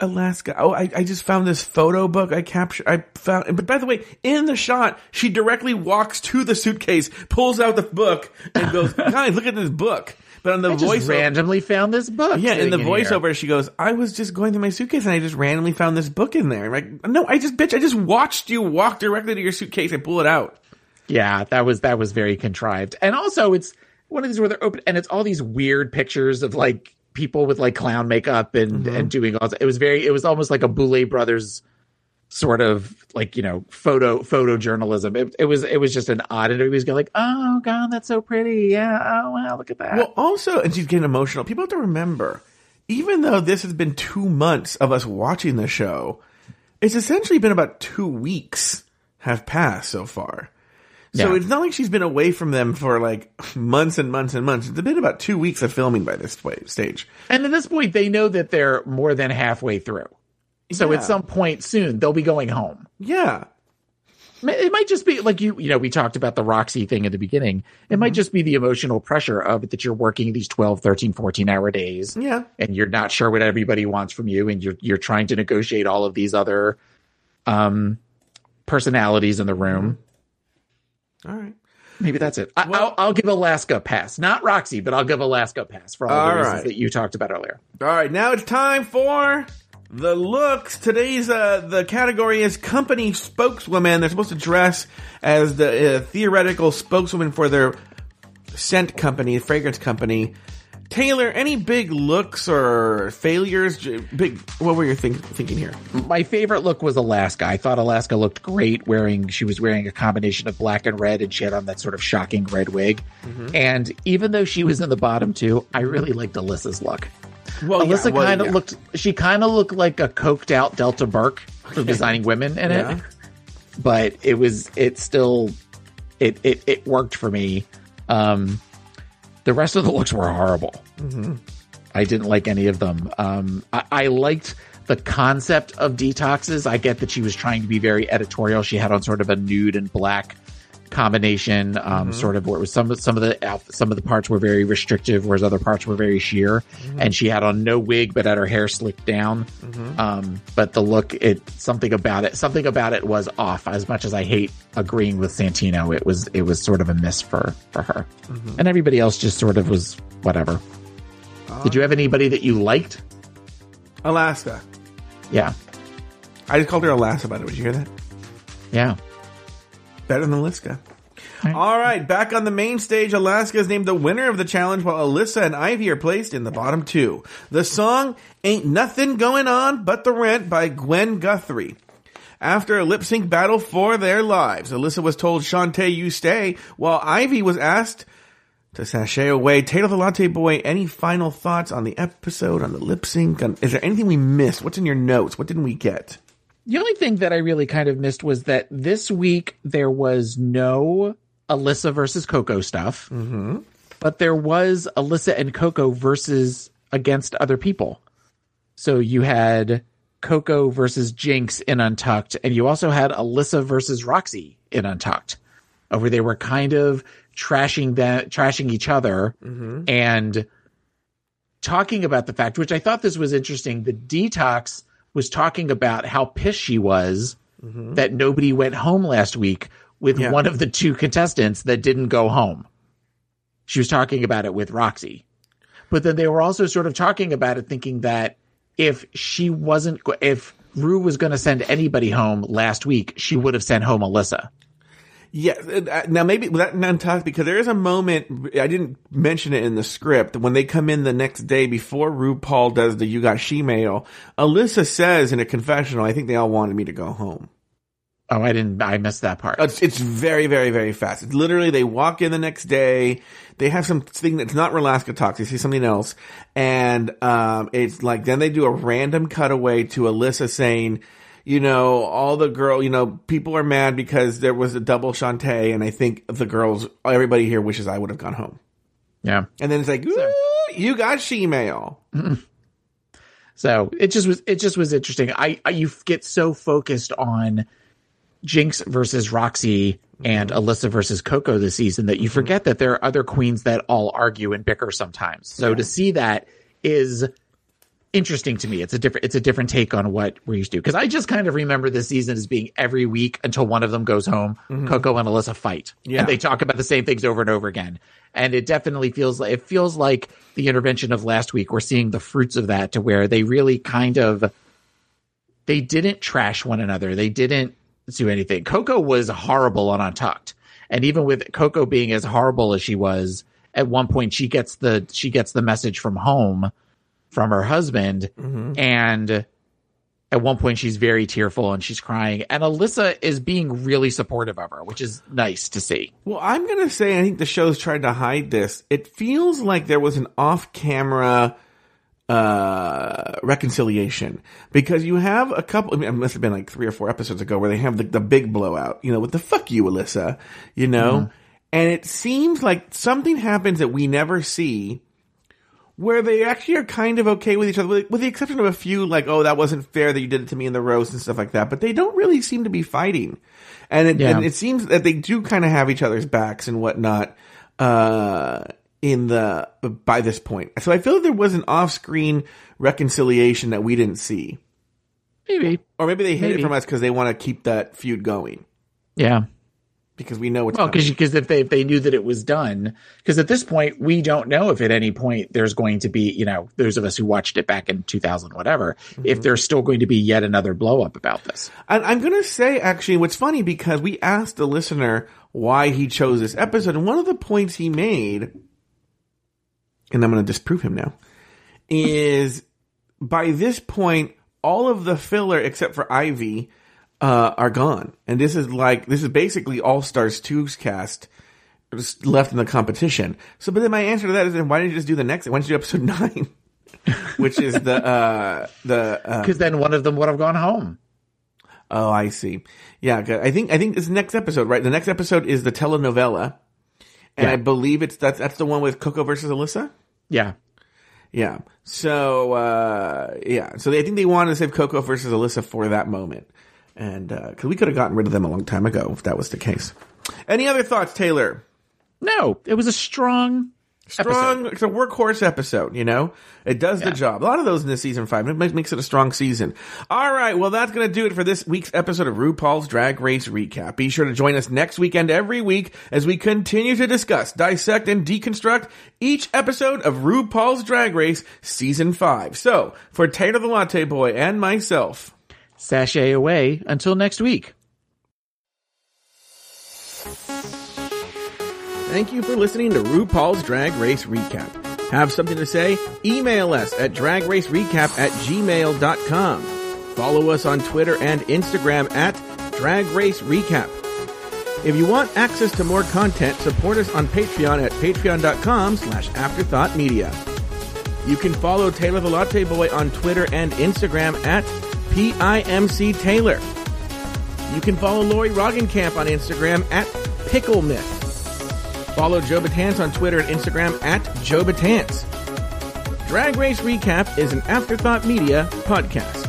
Alaska. Oh, I, I just found this photo book I captured. I found, but by the way, in the shot, she directly walks to the suitcase, pulls out the book, and goes, "Guys, look at this book." But on the I voice, randomly found this book. yeah, in the here. voiceover, she goes, "I was just going through my suitcase and I just randomly found this book in there." I'm like, no, I just, bitch, I just watched you walk directly to your suitcase and pull it out. Yeah, that was that was very contrived. And also it's one of these where they're open and it's all these weird pictures of like people with like clown makeup and Mm-hmm. and doing all it was very it was almost like a Boulet brothers sort of like, you know, photo photojournalism. It, it was it was just an odd and everybody's going like, "Oh god, that's so pretty." Yeah. Oh wow, look at that. Well, also, and she's getting emotional. People have to remember, even though this has been two months of us watching the show, it's essentially been about two weeks have passed so far. So Yeah. it's not like she's been away from them for like months and months and months. It's been about two weeks of filming by this stage. and at this point they know that they're more than halfway through. So Yeah. at some point soon they'll be going home. Yeah. It might just be like you, you know, we talked about the Roxxxy thing at the beginning. It might just be the emotional pressure of it that you're working these 12, 13, 14 hour days Yeah. and you're not sure what everybody wants from you and you're, you're trying to negotiate all of these other, um, personalities in the room. All right. Maybe that's it. I, I'll, I'll give Alaska a pass. Not Roxxxy, but I'll give Alaska a pass for all, All the reasons right. that you talked about earlier. All right, now it's time for the looks. Today's uh, the category is company spokeswoman. They're supposed to dress as the uh, theoretical spokeswoman for their scent company, fragrance company. Taylor, any big looks or failures? Big. What were you think, thinking here? My favorite look was Alaska. I thought Alaska looked great wearing, she was wearing a combination of black and red and she had on that sort of shocking red wig. Mm-hmm. And even though she was in the bottom two, I really liked Alyssa's look. Well, Alyssa yeah, well, kind of yeah. looked, she kind of looked like a coked out Delta Burke from designing women in Yeah. it. But it was, it still, it, it, it worked for me. Um, the rest of the looks were horrible. I didn't like any of them. Um, I, I liked the concept of detoxes. I get that she was trying to be very editorial. She had on sort of a nude and black combination, um, mm-hmm. sort of where it was some of some of the some of the parts were very restrictive, whereas other parts were very sheer. Mm-hmm. And she had on no wig, but had her hair slicked down. Mm-hmm. Um, but the look, it something about it, something about it was off. As much as I hate agreeing with Santino, it was it was sort of a miss for for her, and everybody else just sort of was whatever. Uh-huh. Did you have anybody that you liked? Alaska. Yeah, I just called her Alaska. By the way, did you hear that? yeah. Better than. Right. All right, back on the main stage, Alaska is named the winner of the challenge, while Alyssa and Ivy are placed in the bottom two. The song "Ain't Nothing Going On But the Rent" by Gwen Guthrie. After a lip sync battle for their lives, Alyssa was told "Shantae, you stay," while Ivy was asked to sashay away. Taylor the Latte Boy, any final thoughts on the episode, on the lip sync? On, is there anything we missed? What's in your notes? What didn't we get? The only thing that I really kind of missed was that this week there was no Alyssa versus Coco stuff, mm-hmm. but there was Alyssa and Coco versus against other people. So you had Coco versus Jinkx in Untucked, and you also had Alyssa versus Roxxxy in Untucked, uh, where they were kind of trashing that, trashing each other, and talking about the fact, which I thought this was interesting. The detox was talking about how pissed she was mm-hmm. that nobody went home last week with Yeah. one of the two contestants that didn't go home. She was talking about it with Roxxxy. But then they were also sort of talking about it, thinking that if she wasn't, if Ru was going to send anybody home last week, she would have sent home Alyssa. Yeah. uh, Now maybe that because there is a moment I didn't mention it in the script when they come in the next day before RuPaul does the "You Got She Mail." Alyssa says in a confessional, "I think they all wanted me to go home." Oh, I didn't, I missed that part. It's, it's very, very, very fast. It's literally they walk in the next day. They have something that's not Relaska talks. They see something else, and um, it's like then they do a random cutaway to Alyssa saying, "You know, all the girl, you know, people are mad because there was a double Shantae, and I think the girls, everybody here wishes I would have gone home." yeah. And then it's like, "Ooh, you got she mail." Mm-hmm. So it just was it just was interesting. I, I you get so focused on Jinkx versus Roxxxy and mm-hmm. Alyssa versus Coco this season that you mm-hmm. forget that there are other queens that all argue and bicker sometimes. So to see that is interesting to me. It's a different it's a different take on what we're used to. Do. Because I just kind of remember this season as being every week until one of them goes home, mm-hmm. Coco and Alyssa fight. Yeah. And they talk about the same things over and over again. And it definitely feels like it feels like the intervention of last week. We're seeing the fruits of that to where they really kind of they didn't trash one another. They didn't do anything. Coco was horrible on Untucked. And even with Coco being as horrible as she was, at one point she gets the she gets the message from home from her husband and at one point she's very tearful and she's crying and Alyssa is being really supportive of her, which is nice to see. Well, I'm gonna say I think the show's tried to hide this. It feels like there was an off-camera uh reconciliation because you have a couple. I mean, it must have been like three or four episodes ago where they have the, the big blowout. You know, with the "fuck you, Alyssa," you know, and it seems like something happens that we never see. Where they actually are kind of okay with each other, with, the exception of a few, like, oh, that wasn't fair that you did it to me in the roast and stuff like that. But they don't really seem to be fighting, and it, Yeah. and it seems that they do kind of have each other's backs and whatnot uh in the by this point so i feel like there was an off-screen reconciliation that we didn't see Maybe. or maybe they hid Maybe. it from us because they want to keep that feud going Yeah. Because we know what's Well, coming. because if they if they knew that it was done, because at this point we don't know if at any point there's going to be, you know, those of us who watched it back in 2000, whatever, Mm-hmm. if there's still going to be yet another blow up about this. And I'm going to say actually what's funny because we asked the listener why he chose this episode and one of the points he made and I'm going to disprove him now is by this point all of the filler except for Ivy uh, are gone. And this is like this is basically All Stars 2's cast left in the competition. So but then my answer to that is then why didn't you just do the next why didn't you do episode 9? Which is the uh the uh Because then one of them would have gone home. Oh, I see. Yeah. I think I think this next episode, right? The next episode is the telenovela, and Yeah. I believe it's that's that's the one with Coco versus Alyssa. Yeah. Yeah. So uh yeah, so they, I think they wanted to save Coco versus Alyssa for that moment, and uh, because we could have gotten rid of them a long time ago if that was the case. Any other thoughts, Taylor? No, it was a strong, Strong, it's a workhorse episode, you know? It does the job. A lot of those in this season five. It makes, makes it a strong season. All right. Well, that's going to do it for this week's episode of RuPaul's Drag Race Recap. Be sure to join us next weekend every week as we continue to discuss, dissect, and deconstruct each episode of RuPaul's Drag Race season five. So, for Taylor the Latte Boy and myself, sachet away until next week. Thank you for listening to RuPaul's Drag Race Recap. Have something to say? Email us at dragracerecap at gmail.com. Follow us on Twitter and Instagram at Drag Race Recap. If you want access to more content, support us on Patreon at patreon.com slash afterthought media. You can follow Taylor the Latte Boy on Twitter and Instagram at PIMC Taylor. You can follow Lori Roggenkamp on Instagram at Pickle Myth. Follow Joe Batance on Twitter and Instagram at Joe Batance. Drag Race Recap is an Afterthought Media podcast.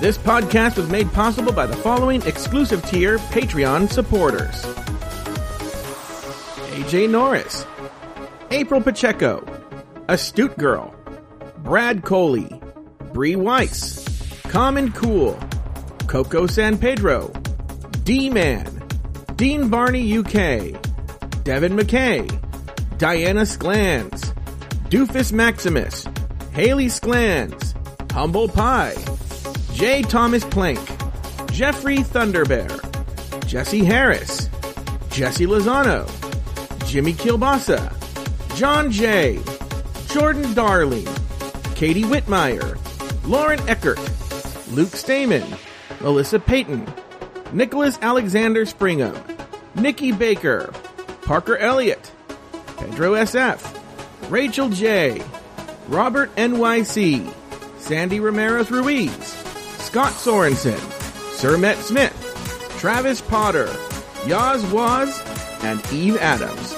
This podcast was made possible by the following exclusive tier Patreon supporters AJ Norris, April Pacheco, Astute Girl, Brad Coley, Bree Weiss, Common Cool, Coco San Pedro, D Man, Dean Barney UK, Devin McKay, Diana Sklans, Doofus Maximus, Haley Sklans, Humble Pie, J. Thomas Plank, Jeffrey Thunderbear, Jesse Harris, Jesse Lozano, Jimmy Kilbasa, John J., Jordan Darling, Katie Whitmire, Lauren Eckert, Luke Stamen, Melissa Payton, Nicholas Alexander Springham, Nikki Baker, Parker Elliott, Pedro SF, Rachel J., Robert NYC, Sandy Ramirez Ruiz, Scott Sorensen, Sir Met Smith, Travis Potter, Yaz Waz, and Eve Adams.